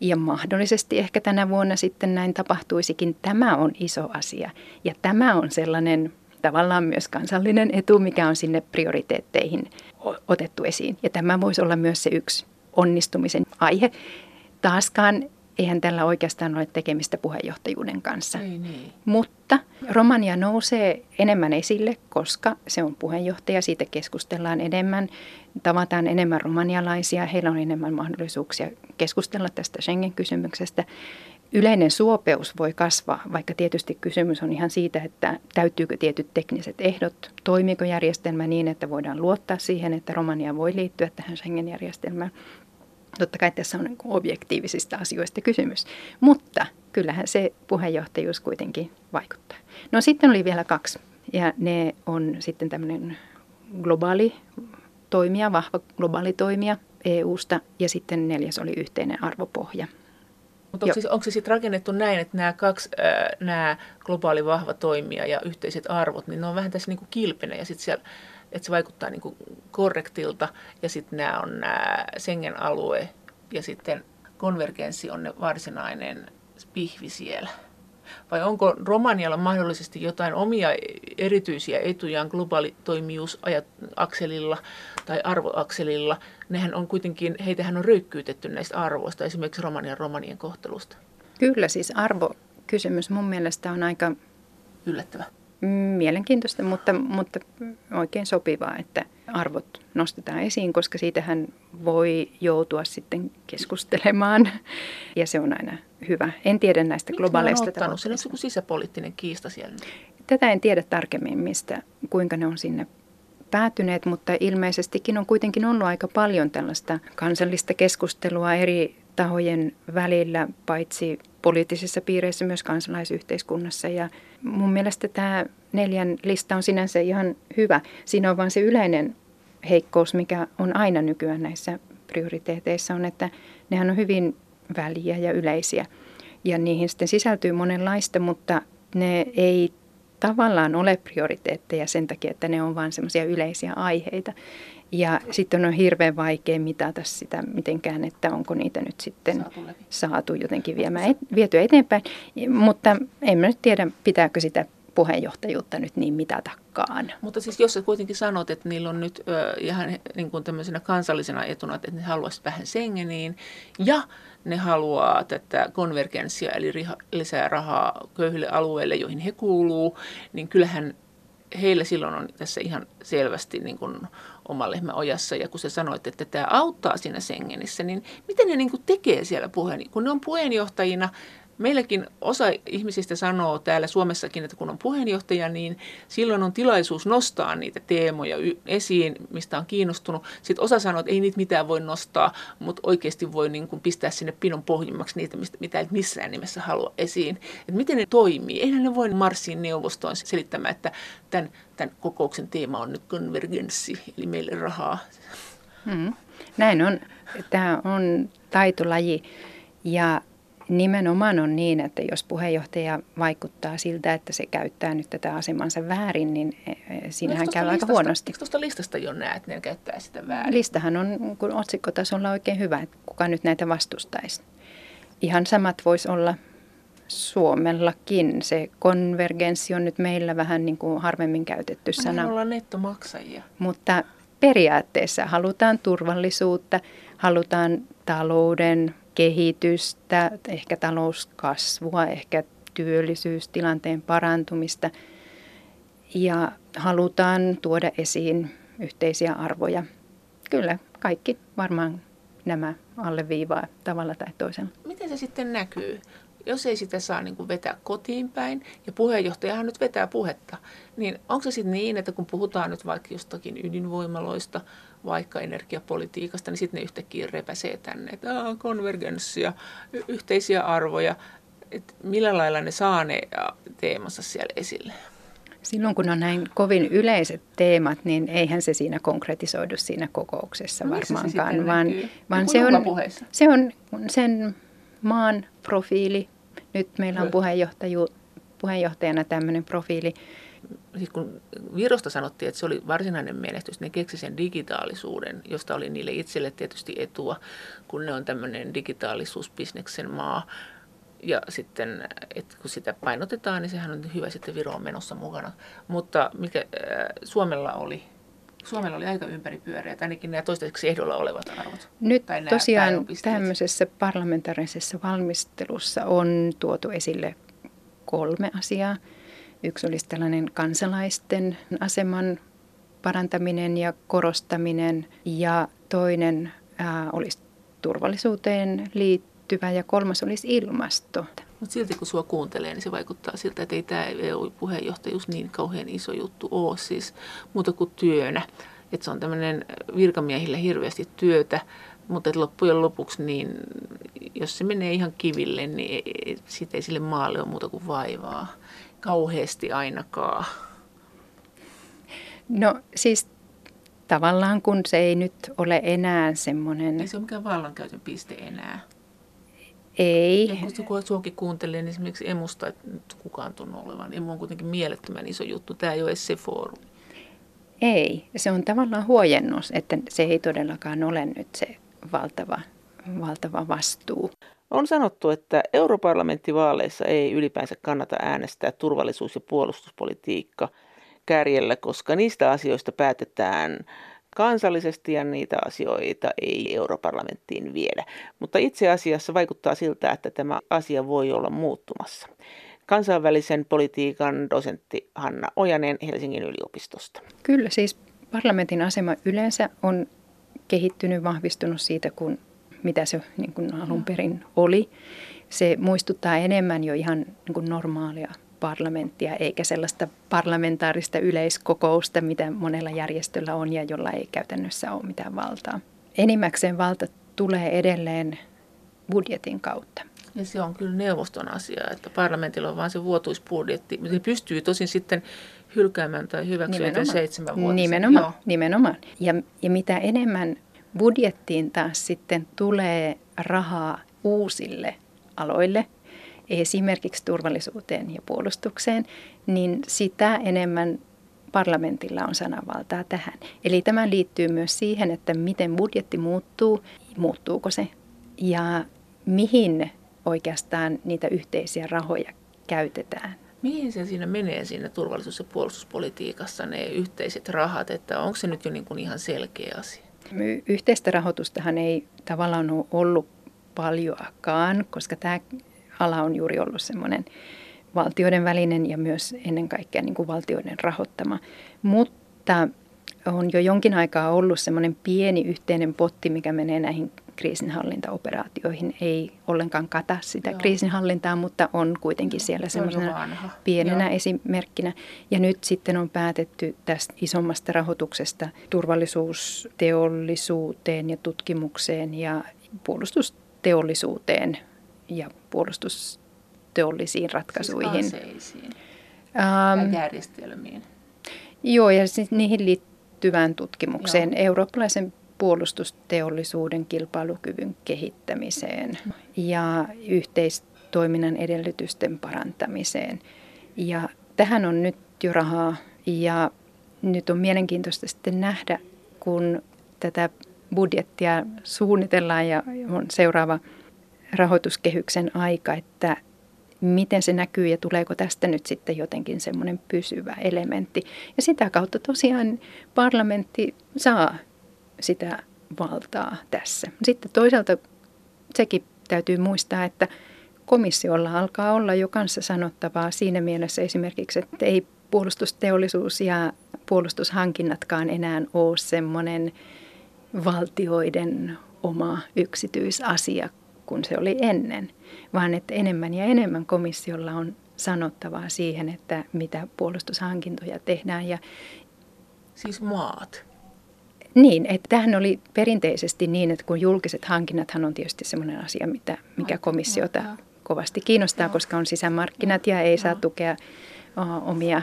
Ja mahdollisesti ehkä tänä vuonna sitten näin tapahtuisikin. Tämä on iso asia ja tämä on sellainen tavallaan myös kansallinen etu, mikä on sinne prioriteetteihin otettu esiin. Ja tämä voisi olla myös se yksi onnistumisen aihe. Taaskaan eihän tällä oikeastaan ole tekemistä puheenjohtajuuden kanssa. Ei, niin. Mutta Romania nousee enemmän esille, koska se on puheenjohtaja. Siitä keskustellaan enemmän, tavataan enemmän romanialaisia. Heillä on enemmän mahdollisuuksia keskustella tästä Schengen-kysymyksestä. Yleinen suopeus voi kasvaa, vaikka tietysti kysymys on ihan siitä, että täyttyykö tietyt tekniset ehdot, toimiiko järjestelmä niin, että voidaan luottaa siihen, että Romania voi liittyä tähän Schengen-järjestelmään. Totta kai tässä on niin objektiivisista asioista kysymys, mutta kyllähän se puheenjohtajuus kuitenkin vaikuttaa. No sitten oli vielä kaksi, ja ne on sitten tämmöinen globaali toimija, vahva globaali toimija EUsta, ja sitten neljäs oli yhteinen arvopohja. Mutta onko, siis, onko se sitten rakennettu näin, että nämä kaksi, äh, nämä globaali vahva toimija ja yhteiset arvot, niin ne on vähän tässä niin kuin kilpenä ja sitten siellä, että se vaikuttaa niin kuin korrektilta ja sitten nämä on nämä Schengen-alue ja sitten konvergenssi on ne varsinainen pihvi siellä. Vai onko Romanialla mahdollisesti jotain omia erityisiä etujaan globaalitoimijuusakselilla tai arvoakselilla? Nehän on kuitenkin, heitähän on röykkyytetty näistä arvoista, esimerkiksi Romanian romanien kohtelusta. Kyllä, siis arvokysymys mun mielestä on aika yllättävä. Mielenkiintoista, mutta, mutta oikein sopivaa, että arvot nostetaan esiin, koska siitähän voi joutua sitten keskustelemaan ja se on aina hyvä. En tiedä näistä Miksi globaaleista tavoitteista. Se on sisäpoliittinen kiista siellä. Tätä en tiedä tarkemmin, mistä, kuinka ne on sinne päätyneet, mutta ilmeisestikin on kuitenkin ollut aika paljon tällaista kansallista keskustelua eri tahojen välillä, paitsi poliittisissa piireissä myös kansalaisyhteiskunnassa. Ja mun mielestä tämä neljän lista on sinänsä ihan hyvä. Siinä on vain se yleinen heikkous, mikä on aina nykyään näissä prioriteeteissa, on, että nehän on hyvin väliä ja yleisiä. Ja niihin sitten sisältyy monenlaista, mutta ne ei tavallaan ole prioriteetteja sen takia, että ne on vain semmoisia yleisiä aiheita. Ja sitten on hirveän vaikea mitata sitä mitenkään, että onko niitä nyt sitten saatu, saatu jotenkin viemään, et, vietyä eteenpäin. Mutta en mä nyt tiedä, pitääkö sitä puheenjohtajuutta nyt niin mitatakaan. Mutta siis jos sä kuitenkin sanot, että niillä on nyt ö, ihan niin kuin tämmöisenä kansallisena etuna, että ne haluaisivat vähän Schengeniin ja ne haluaa tätä konvergenssia eli riha, lisää rahaa köyhille alueille, joihin he kuuluu, niin kyllähän heillä silloin on tässä ihan selvästi niin kuin oma lehmä ojassa. Ja kun sä sanoit, että tämä auttaa siinä Schengenissä, niin miten ne niin kuin tekee siellä puheen? Kun ne on puheenjohtajina, Meilläkin osa ihmisistä sanoo täällä Suomessakin, että kun on puheenjohtaja, niin silloin on tilaisuus nostaa niitä teemoja esiin, mistä on kiinnostunut. Sitten osa sanoo, että ei niitä mitään voi nostaa, mutta oikeasti voi niin kuin pistää sinne pinon pohjimmaksi niitä, mitä ei missään nimessä halua esiin. Että miten ne toimii? Eihän ne voi marssiin neuvostoon selittämään, että tämän, tämän kokouksen teema on nyt konvergenssi, eli meille rahaa. Hmm. Näin on. Tämä on taitolaji ja Nimenomaan on niin, että jos puheenjohtaja vaikuttaa siltä, että se käyttää nyt tätä asemansa väärin, niin e, e, siinähän no, käy aika huonosti. Eikö tuosta listasta jo näe, että ne käyttää sitä väärin? Listahan on kun otsikkotasolla oikein hyvä, että kuka nyt näitä vastustaisi. Ihan samat voisi olla Suomellakin. Se konvergenssi on nyt meillä vähän niin kuin harvemmin käytetty Me sana. Me ollaan nettomaksajia. Mutta periaatteessa halutaan turvallisuutta, halutaan talouden kehitystä, ehkä talouskasvua, ehkä työllisyystilanteen parantumista ja halutaan tuoda esiin yhteisiä arvoja. Kyllä, kaikki varmaan nämä alleviivaa tavalla tai toisella. Miten se sitten näkyy? Jos ei sitä saa niin kuin vetää kotiin päin, ja puheenjohtajahan nyt vetää puhetta, niin onko se sitten niin, että kun puhutaan nyt vaikka jostakin ydinvoimaloista, vaikka energiapolitiikasta, niin sitten ne yhtäkkiä repäsee tänne, että konvergenssia, y- yhteisiä arvoja, että millä lailla ne saa ne teemassa siellä esille? Silloin kun on näin kovin yleiset teemat, niin eihän se siinä konkretisoidu siinä kokouksessa no, varmaankaan, se vaan, vaan se, on, se on sen maan profiili. Nyt meillä on puheenjohtaja, puheenjohtajana tämmöinen profiili, siis kun Virosta sanottiin, että se oli varsinainen menestys, ne keksi sen digitaalisuuden, josta oli niille itselle tietysti etua, kun ne on tämmöinen digitaalisuusbisneksen maa. Ja sitten, että kun sitä painotetaan, niin sehän on hyvä sitten Viro on menossa mukana. Mutta mikä äh, Suomella oli Suomella oli aika ympäripyöreät, ainakin nämä toistaiseksi ehdolla olevat arvot. Nyt tai tosiaan tämmöisessä parlamentaarisessa valmistelussa on tuotu esille kolme asiaa. Yksi olisi tällainen kansalaisten aseman parantaminen ja korostaminen ja toinen ää, olisi turvallisuuteen liittyvä ja kolmas olisi ilmasto. Mutta silti kun sua kuuntelee, niin se vaikuttaa siltä, että ei tämä EU-puheenjohtajuus niin kauhean iso juttu ole siis muuta kuin työnä. Että se on tämmöinen virkamiehille hirveästi työtä, mutta että loppujen lopuksi, niin jos se menee ihan kiville, niin siitä ei sille maalle ole muuta kuin vaivaa kauheasti ainakaan? No siis tavallaan kun se ei nyt ole enää semmoinen... Ei se ole mikään vallankäytön piste enää. Ei. Ja kun suokin kuuntelee, niin esimerkiksi emusta, että nyt kukaan tunnu olevan. Emu on kuitenkin mielettömän iso juttu. Tämä ei ole se foorumi. Ei. Se on tavallaan huojennus, että se ei todellakaan ole nyt se valtava, valtava vastuu. On sanottu, että europarlamenttivaaleissa ei ylipäänsä kannata äänestää turvallisuus- ja puolustuspolitiikka kärjellä, koska niistä asioista päätetään kansallisesti ja niitä asioita ei europarlamenttiin viedä. Mutta itse asiassa vaikuttaa siltä, että tämä asia voi olla muuttumassa. Kansainvälisen politiikan dosentti Hanna Ojanen Helsingin yliopistosta. Kyllä, siis parlamentin asema yleensä on kehittynyt, vahvistunut siitä, kun mitä se niin kuin alun perin oli. Se muistuttaa enemmän jo ihan niin kuin normaalia parlamenttia, eikä sellaista parlamentaarista yleiskokousta, mitä monella järjestöllä on ja jolla ei käytännössä ole mitään valtaa. Enimmäkseen valta tulee edelleen budjetin kautta. Ja se on kyllä neuvoston asia, että parlamentilla on vain se vuotuisbudjetti. Se pystyy tosin sitten hylkäämään tai hyväksymään seitsemän vuotta. Nimenomaan, Joo. nimenomaan. Ja, ja mitä enemmän budjettiin taas sitten tulee rahaa uusille aloille, esimerkiksi turvallisuuteen ja puolustukseen, niin sitä enemmän parlamentilla on sananvaltaa tähän. Eli tämä liittyy myös siihen, että miten budjetti muuttuu, muuttuuko se ja mihin oikeastaan niitä yhteisiä rahoja käytetään. Mihin se siinä menee siinä turvallisuus- ja puolustuspolitiikassa ne yhteiset rahat, että onko se nyt jo niin kuin ihan selkeä asia? Yhteistä rahoitustahan ei tavallaan ole ollut paljoakaan, koska tämä ala on juuri ollut semmoinen valtioiden välinen ja myös ennen kaikkea niin kuin valtioiden rahoittama. Mutta on jo jonkin aikaa ollut semmoinen pieni yhteinen potti, mikä menee näihin kriisinhallintaoperaatioihin. Ei ollenkaan kata sitä Joo. kriisinhallintaa, mutta on kuitenkin siellä semmoisena pienenä Joo. esimerkkinä. Ja nyt sitten on päätetty tästä isommasta rahoituksesta turvallisuusteollisuuteen ja tutkimukseen ja puolustusteollisuuteen ja puolustusteollisiin ratkaisuihin. Siis aseisiin ähm, järjestelmiin. Joo, ja siis niihin liittyvään tutkimukseen, Joo. eurooppalaisen puolustusteollisuuden kilpailukyvyn kehittämiseen ja yhteistoiminnan edellytysten parantamiseen. Ja tähän on nyt jo rahaa ja nyt on mielenkiintoista sitten nähdä, kun tätä budjettia suunnitellaan ja on seuraava rahoituskehyksen aika, että miten se näkyy ja tuleeko tästä nyt sitten jotenkin semmoinen pysyvä elementti. Ja sitä kautta tosiaan parlamentti saa sitä valtaa tässä. Sitten toisaalta sekin täytyy muistaa, että komissiolla alkaa olla jo kanssa sanottavaa siinä mielessä esimerkiksi, että ei puolustusteollisuus ja puolustushankinnatkaan enää ole semmoinen valtioiden oma yksityisasia kuin se oli ennen, vaan että enemmän ja enemmän komissiolla on sanottavaa siihen, että mitä puolustushankintoja tehdään. Ja, siis maat. Niin, että tähän oli perinteisesti niin, että kun julkiset hankinnathan on tietysti sellainen asia, mitä, mikä komissiota kovasti kiinnostaa, koska on sisämarkkinat ja ei saa tukea omia,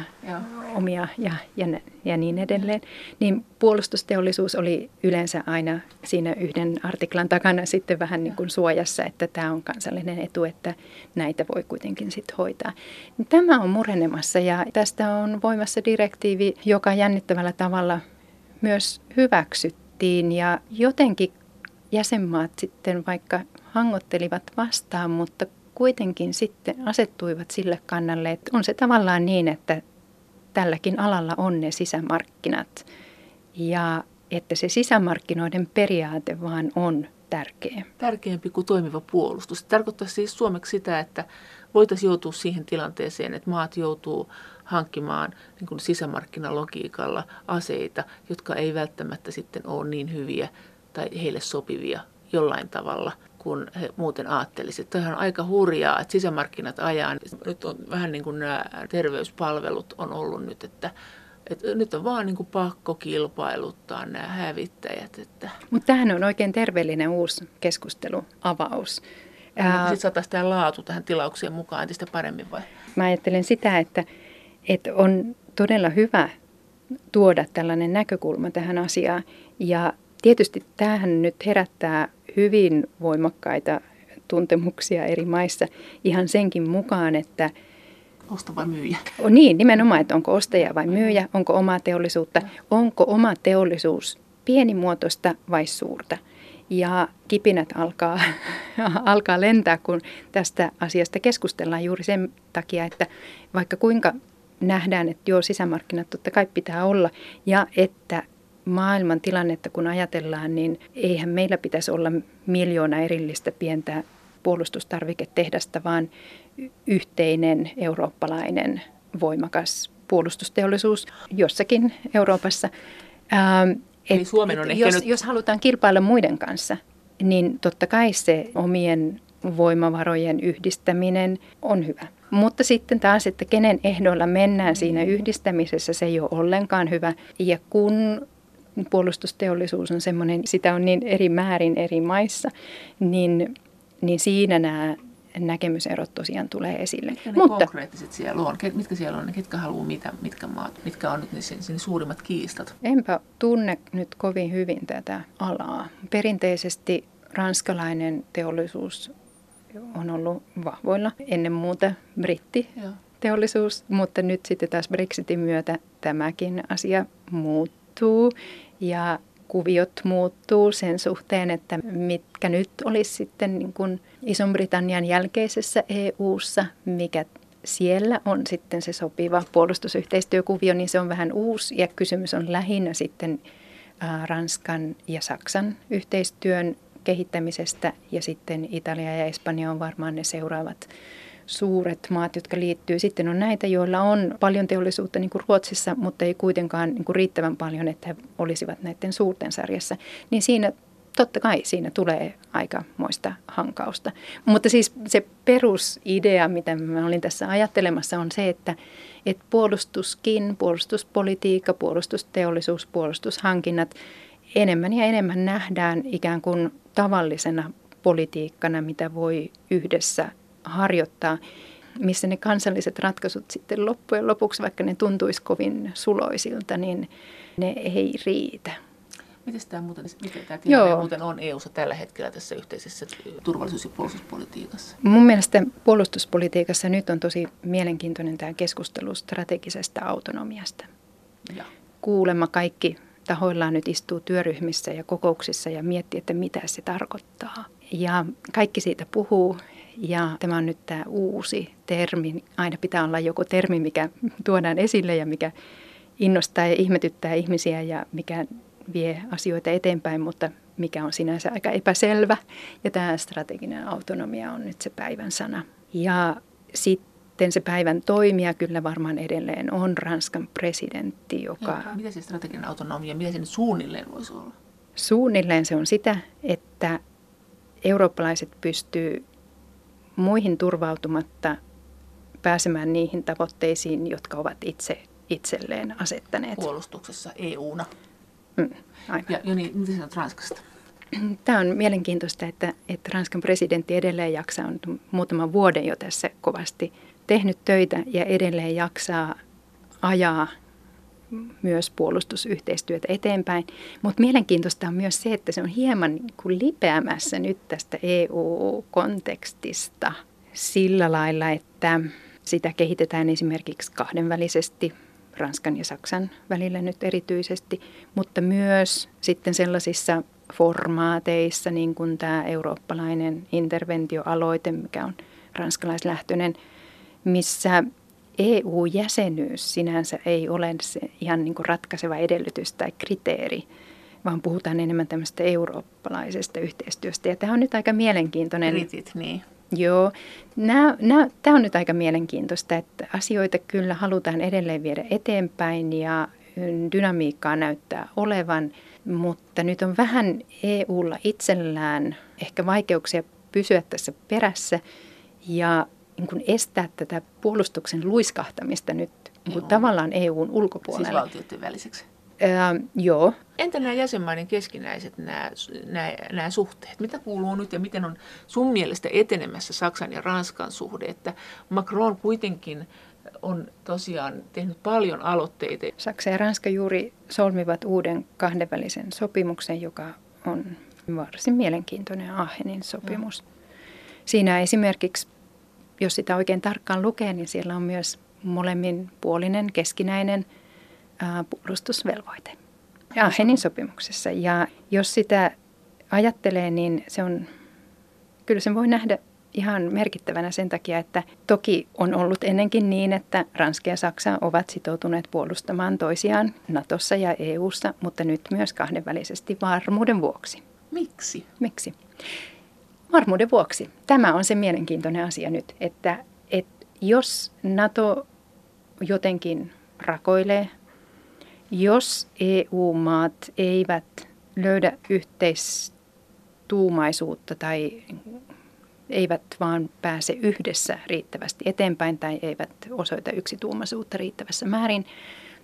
omia ja, ja, ja niin edelleen. Niin puolustusteollisuus oli yleensä aina siinä yhden artiklan takana sitten vähän niin kuin suojassa, että tämä on kansallinen etu, että näitä voi kuitenkin sitten hoitaa. Tämä on murenemassa ja tästä on voimassa direktiivi, joka jännittävällä tavalla myös hyväksyttiin ja jotenkin jäsenmaat sitten vaikka hangottelivat vastaan, mutta kuitenkin sitten asettuivat sille kannalle, että on se tavallaan niin, että tälläkin alalla on ne sisämarkkinat ja että se sisämarkkinoiden periaate vaan on tärkeä. Tärkeämpi kuin toimiva puolustus. Se tarkoittaa siis suomeksi sitä, että voitaisiin joutua siihen tilanteeseen, että maat joutuu hankkimaan niin kuin sisämarkkinalogiikalla aseita, jotka ei välttämättä sitten ole niin hyviä tai heille sopivia jollain tavalla kuin he muuten ajattelisivat. Tämä on aika hurjaa, että sisämarkkinat ajaa. Nyt on vähän niin kuin nämä terveyspalvelut on ollut nyt, että, että nyt on vaan niin kuin pakko kilpailuttaa nämä hävittäjät. Että. Mutta tämähän on oikein terveellinen uusi keskusteluavaus. Sitten saataisiin tämä laatu tähän tilaukseen mukaan entistä paremmin vai? Mä ajattelen sitä, että, että on todella hyvä tuoda tällainen näkökulma tähän asiaan. Ja tietysti tämähän nyt herättää hyvin voimakkaita tuntemuksia eri maissa ihan senkin mukaan, että Osta vai myyjä? Niin, nimenomaan, että onko ostaja vai myyjä, onko omaa teollisuutta, onko oma teollisuus pienimuotoista vai suurta. Ja kipinät alkaa, alkaa lentää, kun tästä asiasta keskustellaan juuri sen takia, että vaikka kuinka nähdään, että joo, sisämarkkinat totta kai pitää olla, ja että maailman tilannetta kun ajatellaan, niin eihän meillä pitäisi olla miljoona erillistä pientä puolustustarviketehdasta, vaan yhteinen eurooppalainen voimakas puolustusteollisuus jossakin Euroopassa. Ähm, Eli Suomen on jos, nyt... jos halutaan kilpailla muiden kanssa, niin totta kai se omien voimavarojen yhdistäminen on hyvä. Mutta sitten taas, että kenen ehdoilla mennään siinä yhdistämisessä, se ei ole ollenkaan hyvä. Ja kun puolustusteollisuus on semmoinen, sitä on niin eri määrin eri maissa, niin, niin siinä nämä näkemyserot tosiaan tulee esille. Mitkä ne Mutta, konkreettiset siellä on? Mitkä siellä on? Ketkä haluaa mitä? Mitkä maat? Mitkä on nyt ne, sen, sen suurimmat kiistat? Enpä tunne nyt kovin hyvin tätä alaa. Perinteisesti ranskalainen teollisuus on ollut vahvoilla ennen muuta britti teollisuus, mutta nyt sitten taas Brexitin myötä tämäkin asia muuttuu ja kuviot muuttuu sen suhteen, että mitkä nyt olisi sitten niin kuin Ison-Britannian jälkeisessä EU:ssa, mikä siellä on sitten se sopiva puolustusyhteistyökuvio, niin se on vähän uusi ja kysymys on lähinnä sitten Ranskan ja Saksan yhteistyön kehittämisestä ja sitten Italia ja Espanja on varmaan ne seuraavat suuret maat, jotka liittyy. Sitten on näitä, joilla on paljon teollisuutta niin kuin Ruotsissa, mutta ei kuitenkaan niin kuin riittävän paljon, että he olisivat näiden suurten sarjassa. Niin siinä totta kai siinä tulee aika moista hankausta. Mutta siis se perusidea, mitä mä olin tässä ajattelemassa, on se, että, että puolustuskin, puolustuspolitiikka, puolustusteollisuus, puolustushankinnat enemmän ja enemmän nähdään ikään kuin tavallisena politiikkana, mitä voi yhdessä harjoittaa, missä ne kansalliset ratkaisut sitten loppujen lopuksi, vaikka ne tuntuisi kovin suloisilta, niin ne ei riitä. Miten tämä muuten, miten tämä tilanne muuten on EU-ssa tällä hetkellä tässä yhteisessä turvallisuus- ja puolustuspolitiikassa? Mun mielestä puolustuspolitiikassa nyt on tosi mielenkiintoinen tämä keskustelu strategisesta autonomiasta. Ja. Kuulemma kaikki tahoillaan nyt istuu työryhmissä ja kokouksissa ja miettii, että mitä se tarkoittaa. Ja kaikki siitä puhuu ja tämä on nyt tämä uusi termi. Aina pitää olla joku termi, mikä tuodaan esille ja mikä innostaa ja ihmetyttää ihmisiä ja mikä vie asioita eteenpäin, mutta mikä on sinänsä aika epäselvä. Ja tämä strateginen autonomia on nyt se päivän sana. Ja sitten se päivän toimija kyllä varmaan edelleen on Ranskan presidentti, joka... Ja, mitä se strateginen autonomia, mitä se nyt suunnilleen voisi olla? Suunnilleen se on sitä, että eurooppalaiset pystyy muihin turvautumatta pääsemään niihin tavoitteisiin, jotka ovat itse itselleen asettaneet. Puolustuksessa EUna. Mm, aivan. Ja Joni, mitä sanot Ranskasta? Tämä on mielenkiintoista, että, että Ranskan presidentti edelleen jaksaa, on muutaman vuoden jo tässä kovasti tehnyt töitä ja edelleen jaksaa ajaa myös puolustusyhteistyötä eteenpäin. Mutta mielenkiintoista on myös se, että se on hieman niin kuin lipeämässä nyt tästä EU-kontekstista sillä lailla, että sitä kehitetään esimerkiksi kahdenvälisesti Ranskan ja Saksan välillä nyt erityisesti, mutta myös sitten sellaisissa formaateissa, niin kuin tämä eurooppalainen interventioaloite, mikä on ranskalaislähtöinen, missä EU-jäsenyys sinänsä ei ole se ihan niin kuin ratkaiseva edellytys tai kriteeri, vaan puhutaan enemmän tämmöistä eurooppalaisesta yhteistyöstä. Ja tämä on nyt aika mielenkiintoinen. Britit, niin. Joo. tämä on nyt aika mielenkiintoista, että asioita kyllä halutaan edelleen viedä eteenpäin ja dynamiikkaa näyttää olevan, mutta nyt on vähän EUlla itsellään ehkä vaikeuksia pysyä tässä perässä ja niin kuin estää tätä puolustuksen luiskahtamista nyt niin kuin tavallaan EUn ulkopuolelle. Siis valtioiden väliseksi? Öö, joo. Entä nämä jäsenmaiden keskinäiset nämä, nämä, nämä suhteet? Mitä kuuluu nyt ja miten on sun mielestä etenemässä Saksan ja Ranskan suhde? Että Macron kuitenkin on tosiaan tehnyt paljon aloitteita. Saksa ja Ranska juuri solmivat uuden kahdenvälisen sopimuksen, joka on varsin mielenkiintoinen Aachenin sopimus. Siinä esimerkiksi, jos sitä oikein tarkkaan lukee, niin siellä on myös molemmin puolinen keskinäinen ää, puolustusvelvoite. Aachenin sopimuksessa. Ja jos sitä ajattelee, niin se on, kyllä sen voi nähdä ihan merkittävänä sen takia, että toki on ollut ennenkin niin, että Ranska ja Saksa ovat sitoutuneet puolustamaan toisiaan Natossa ja EUssa, mutta nyt myös kahdenvälisesti varmuuden vuoksi. Miksi? Miksi? Varmuuden vuoksi. Tämä on se mielenkiintoinen asia nyt, että, että jos NATO jotenkin rakoilee, jos EU-maat eivät löydä yhteistuumaisuutta tai eivät vaan pääse yhdessä riittävästi eteenpäin tai eivät osoita yksituumaisuutta riittävässä määrin,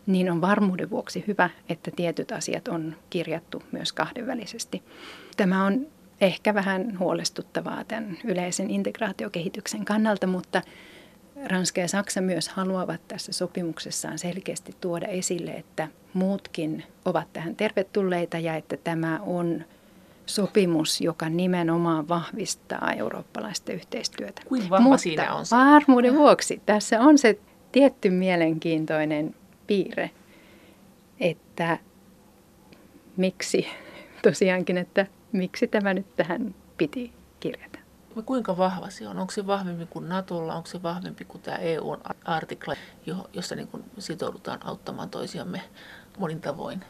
niin on varmuuden vuoksi hyvä, että tietyt asiat on kirjattu myös kahdenvälisesti. Tämä on ehkä vähän huolestuttavaa tämän yleisen integraatiokehityksen kannalta, mutta Ranska ja Saksa myös haluavat tässä sopimuksessaan selkeästi tuoda esille, että muutkin ovat tähän tervetulleita ja että tämä on sopimus, joka nimenomaan vahvistaa eurooppalaista yhteistyötä. Kuinka vahva Mutta siinä on se? varmuuden vuoksi tässä on se tietty mielenkiintoinen piirre, että miksi tosiaankin, että miksi tämä nyt tähän piti kirjata. Kuinka vahva se on? Onko se vahvempi kuin Natolla? Onko se vahvempi kuin tämä EU-artikla, jossa niin kuin sitoudutaan auttamaan toisiamme monin tavoin?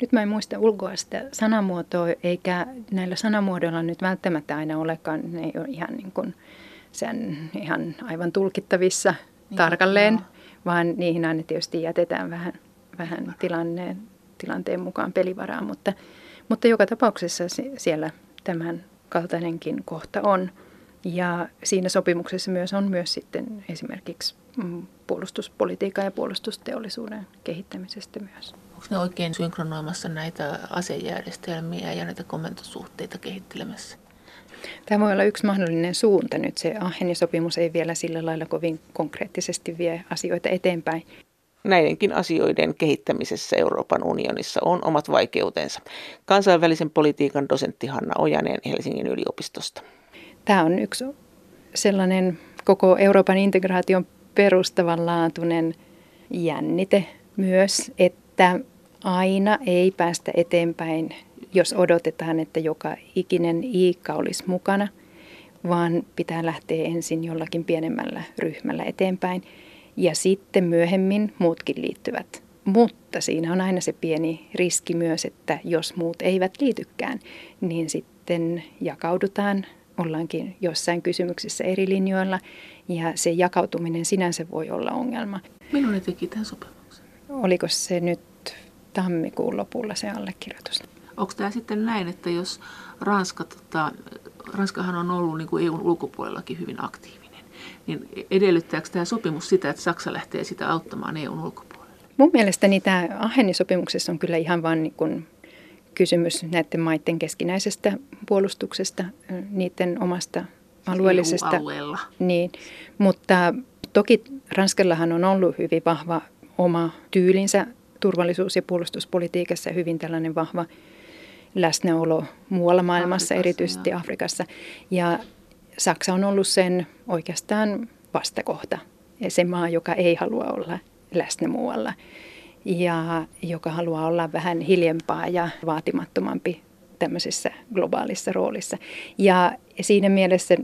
Nyt mä en muista ulkoa sitä sanamuotoa, eikä näillä sanamuodoilla nyt välttämättä aina olekaan, ne ei ole ihan, niin kuin, sen, ihan aivan tulkittavissa niin, tarkalleen, joo. vaan niihin aina tietysti jätetään vähän, vähän tilanneen, tilanteen mukaan pelivaraa, mutta, mutta joka tapauksessa siellä tämän kaltainenkin kohta on. Ja siinä sopimuksessa myös on myös sitten esimerkiksi mm, puolustuspolitiikan ja puolustusteollisuuden kehittämisestä myös. Onko ne oikein synkronoimassa näitä asejärjestelmiä ja näitä komentosuhteita kehittelemässä? Tämä voi olla yksi mahdollinen suunta nyt. Se Ahenin sopimus ei vielä sillä lailla kovin konkreettisesti vie asioita eteenpäin. Näidenkin asioiden kehittämisessä Euroopan unionissa on omat vaikeutensa. Kansainvälisen politiikan dosentti Hanna Ojanen Helsingin yliopistosta. Tämä on yksi sellainen koko Euroopan integraation perustavanlaatuinen jännite myös, että aina ei päästä eteenpäin, jos odotetaan, että joka ikinen iikka olisi mukana, vaan pitää lähteä ensin jollakin pienemmällä ryhmällä eteenpäin ja sitten myöhemmin muutkin liittyvät. Mutta siinä on aina se pieni riski myös, että jos muut eivät liitykään, niin sitten jakaudutaan, ollaankin jossain kysymyksessä eri linjoilla ja se jakautuminen sinänsä voi olla ongelma. Milloin ne teki tämän sopimuksen? Oliko se nyt tammikuun lopulla se allekirjoitus. Onko tämä sitten näin, että jos Ranska, tota, Ranskahan on ollut niin kuin EUn ulkopuolellakin hyvin aktiivinen, niin edellyttääkö tämä sopimus sitä, että Saksa lähtee sitä auttamaan EUn ulkopuolelle? Mun mielestäni tämä Aheni-sopimuksessa on kyllä ihan vain niin kuin kysymys näiden maiden keskinäisestä puolustuksesta, niiden omasta alueellisesta. EU-alueella. Niin, mutta toki Ranskallahan on ollut hyvin vahva oma tyylinsä turvallisuus- ja puolustuspolitiikassa hyvin tällainen vahva läsnäolo muualla maailmassa, Afrikassa, erityisesti joo. Afrikassa. Ja Saksa on ollut sen oikeastaan vastakohta, se maa, joka ei halua olla läsnä muualla ja joka haluaa olla vähän hiljempaa ja vaatimattomampi tämmöisessä globaalissa roolissa. Ja siinä mielessä,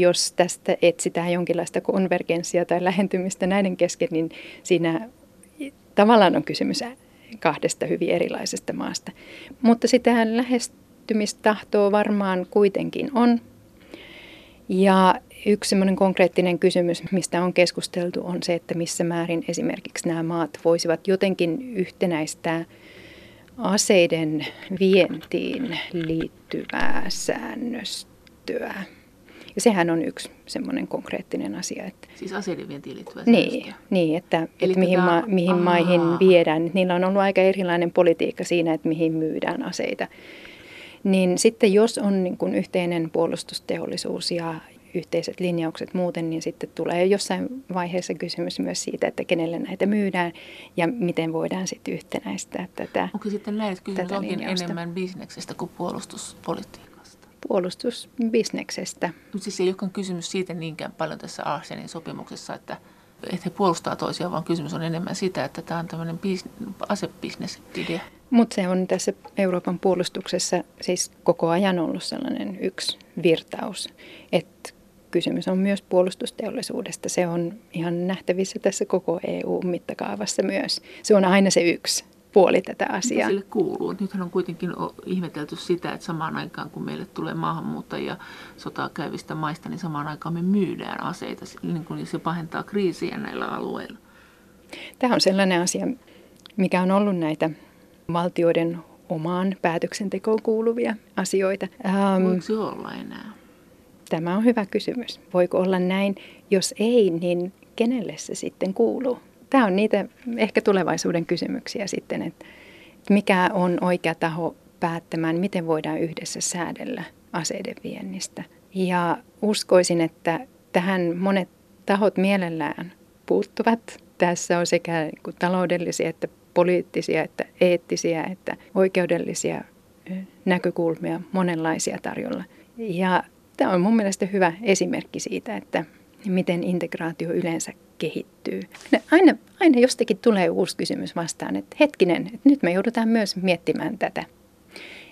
jos tästä etsitään jonkinlaista konvergenssia tai lähentymistä näiden kesken, niin siinä tavallaan on kysymys kahdesta hyvin erilaisesta maasta. Mutta sitähän lähestymistahtoa varmaan kuitenkin on. Ja yksi semmoinen konkreettinen kysymys, mistä on keskusteltu, on se, että missä määrin esimerkiksi nämä maat voisivat jotenkin yhtenäistää aseiden vientiin liittyvää säännöstöä. Ja sehän on yksi semmoinen konkreettinen asia. Että, siis aseiden vientiin liittyvä niin, niin, että, että mihin, ma, mihin maihin viedään. Niillä on ollut aika erilainen politiikka siinä, että mihin myydään aseita. Niin sitten jos on niin kuin yhteinen puolustusteollisuus ja yhteiset linjaukset muuten, niin sitten tulee jossain vaiheessa kysymys myös siitä, että kenelle näitä myydään ja miten voidaan sitten yhtenäistää tätä Onko sitten näin, että kysymys onkin linjausta. enemmän bisneksestä kuin puolustuspolitiikasta? puolustusbisneksestä. Mutta siis ei olekaan kysymys siitä niinkään paljon tässä Aasenin sopimuksessa, että, että he puolustaa toisiaan, vaan kysymys on enemmän sitä, että tämä on tämmöinen asebisnesidea. Mutta se on tässä Euroopan puolustuksessa siis koko ajan ollut sellainen yksi virtaus, että kysymys on myös puolustusteollisuudesta. Se on ihan nähtävissä tässä koko EU-mittakaavassa myös. Se on aina se yksi puoli tätä asiaa. Mitä sille kuuluu? Nythän on kuitenkin ihmetelty sitä, että samaan aikaan kun meille tulee maahanmuuttajia sotaa käyvistä maista, niin samaan aikaan me myydään aseita, niin kuin se pahentaa kriisiä näillä alueilla. Tämä on sellainen asia, mikä on ollut näitä valtioiden omaan päätöksentekoon kuuluvia asioita. Ähm, Voiko se olla enää? Tämä on hyvä kysymys. Voiko olla näin? Jos ei, niin kenelle se sitten kuuluu? Tämä on niitä ehkä tulevaisuuden kysymyksiä sitten, että mikä on oikea taho päättämään, miten voidaan yhdessä säädellä aseiden viennistä. Ja uskoisin, että tähän monet tahot mielellään puuttuvat. Tässä on sekä taloudellisia että poliittisia, että eettisiä, että oikeudellisia näkökulmia monenlaisia tarjolla. Ja tämä on mun mielestä hyvä esimerkki siitä, että miten integraatio yleensä kehittyy. Aina, aina jostakin tulee uusi kysymys vastaan, että hetkinen, että nyt me joudutaan myös miettimään tätä.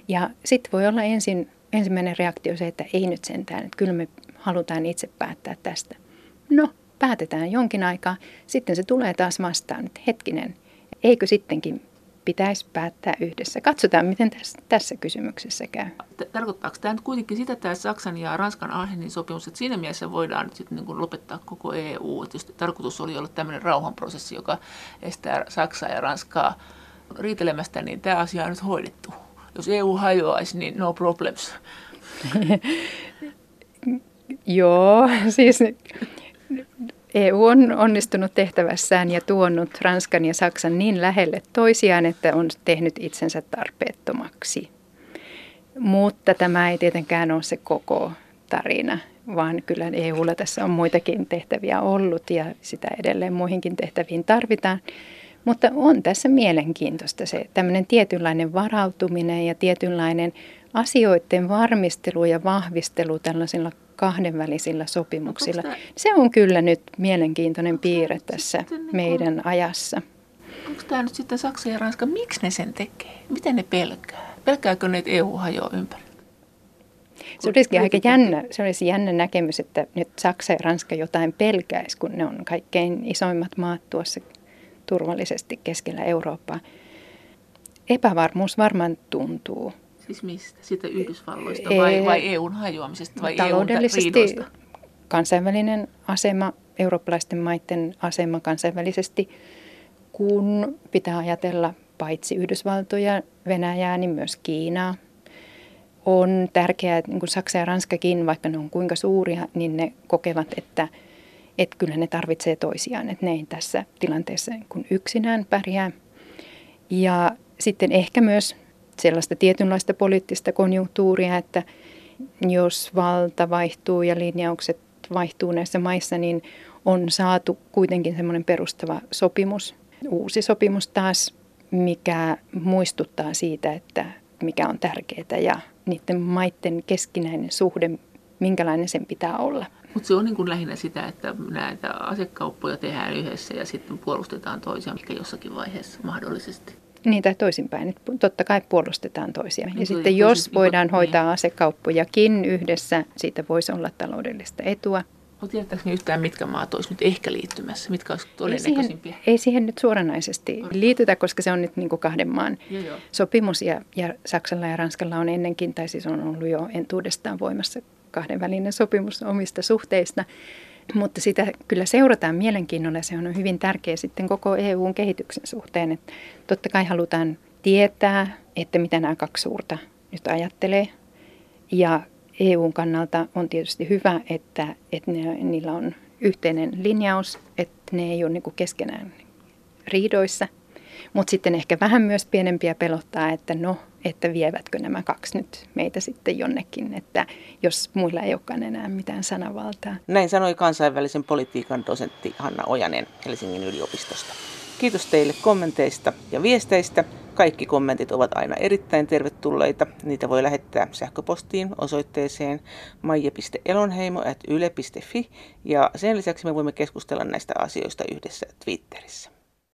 Ja sitten voi olla ensin, ensimmäinen reaktio se, että ei nyt sentään, että kyllä me halutaan itse päättää tästä. No, päätetään jonkin aikaa, sitten se tulee taas vastaan, että hetkinen, eikö sittenkin pitäisi päättää yhdessä. Katsotaan, miten tässä, tässä kysymyksessä käy. Tarkoittaako tämä nyt kuitenkin sitä, että Saksan ja Ranskan Aachenin sopimus, että siinä mielessä voidaan nyt sitten niin lopettaa koko EU. Että jos tarkoitus oli olla tämmöinen rauhanprosessi, joka estää Saksaa ja Ranskaa riitelemästä, niin tämä asia on nyt hoidettu. Jos EU hajoaisi, niin no problems. Joo, siis EU on onnistunut tehtävässään ja tuonut Ranskan ja Saksan niin lähelle toisiaan, että on tehnyt itsensä tarpeettomaksi. Mutta tämä ei tietenkään ole se koko tarina, vaan kyllä EUlla tässä on muitakin tehtäviä ollut ja sitä edelleen muihinkin tehtäviin tarvitaan. Mutta on tässä mielenkiintoista se tämmöinen tietynlainen varautuminen ja tietynlainen asioiden varmistelu ja vahvistelu tällaisilla kahdenvälisillä sopimuksilla. Tämä, se on kyllä nyt mielenkiintoinen piirre tässä niin meidän kun, ajassa. Onko tämä nyt sitten Saksa ja Ranska, miksi ne sen tekee? Miten ne pelkää? Pelkääkö ne, että EU hajoaa ympäri? Se olisi aika jännä, se olisi jännä näkemys, että nyt Saksa ja Ranska jotain pelkäisi, kun ne on kaikkein isoimmat maat tuossa turvallisesti keskellä Eurooppaa. Epävarmuus varmaan tuntuu Siis mistä? Siitä Yhdysvalloista vai, vai EUn hajoamisesta vai Taloudellisesti EUn kansainvälinen asema, eurooppalaisten maiden asema kansainvälisesti, kun pitää ajatella paitsi Yhdysvaltoja, Venäjää, niin myös Kiinaa. On tärkeää, että niin kuin Saksa ja Ranskakin, vaikka ne on kuinka suuria, niin ne kokevat, että, että kyllä ne tarvitsee toisiaan, että ne ei tässä tilanteessa niin yksinään pärjää. Ja sitten ehkä myös sellaista tietynlaista poliittista konjunktuuria, että jos valta vaihtuu ja linjaukset vaihtuu näissä maissa, niin on saatu kuitenkin semmoinen perustava sopimus, uusi sopimus taas, mikä muistuttaa siitä, että mikä on tärkeää ja niiden maiden keskinäinen suhde, minkälainen sen pitää olla. Mutta se on niin kuin lähinnä sitä, että näitä asekauppoja tehdään yhdessä ja sitten puolustetaan toisiaan, mikä jossakin vaiheessa mahdollisesti. Niin, tai toisinpäin. Että totta kai puolustetaan toisiaan. Ja sitten jos voidaan niin. hoitaa asekauppojakin yhdessä, siitä voisi olla taloudellista etua. Mutta tiedätkö yhtään, mitkä maat olisi nyt ehkä liittymässä? Mitkä olisi todennäköisimpiä? Ei siihen, ei siihen nyt suoranaisesti liitytä, koska se on nyt niin kuin kahden maan joo, joo. sopimus. Ja, ja Saksalla ja Ranskalla on ennenkin, tai siis on ollut jo entuudestaan voimassa kahdenvälinen sopimus omista suhteista. Mutta sitä kyllä seurataan mielenkiinnolla. Se on hyvin tärkeä sitten koko EUn kehityksen suhteen. Että totta kai halutaan tietää, että mitä nämä kaksi suurta nyt ajattelee. Ja EUn kannalta on tietysti hyvä, että, että ne, niillä on yhteinen linjaus, että ne ei ole niin keskenään riidoissa. Mutta sitten ehkä vähän myös pienempiä pelottaa, että no, että vievätkö nämä kaksi nyt meitä sitten jonnekin, että jos muilla ei olekaan enää mitään sanavaltaa. Näin sanoi kansainvälisen politiikan dosentti Hanna Ojanen Helsingin yliopistosta. Kiitos teille kommenteista ja viesteistä. Kaikki kommentit ovat aina erittäin tervetulleita. Niitä voi lähettää sähköpostiin osoitteeseen maija.elonheimo.yle.fi ja sen lisäksi me voimme keskustella näistä asioista yhdessä Twitterissä.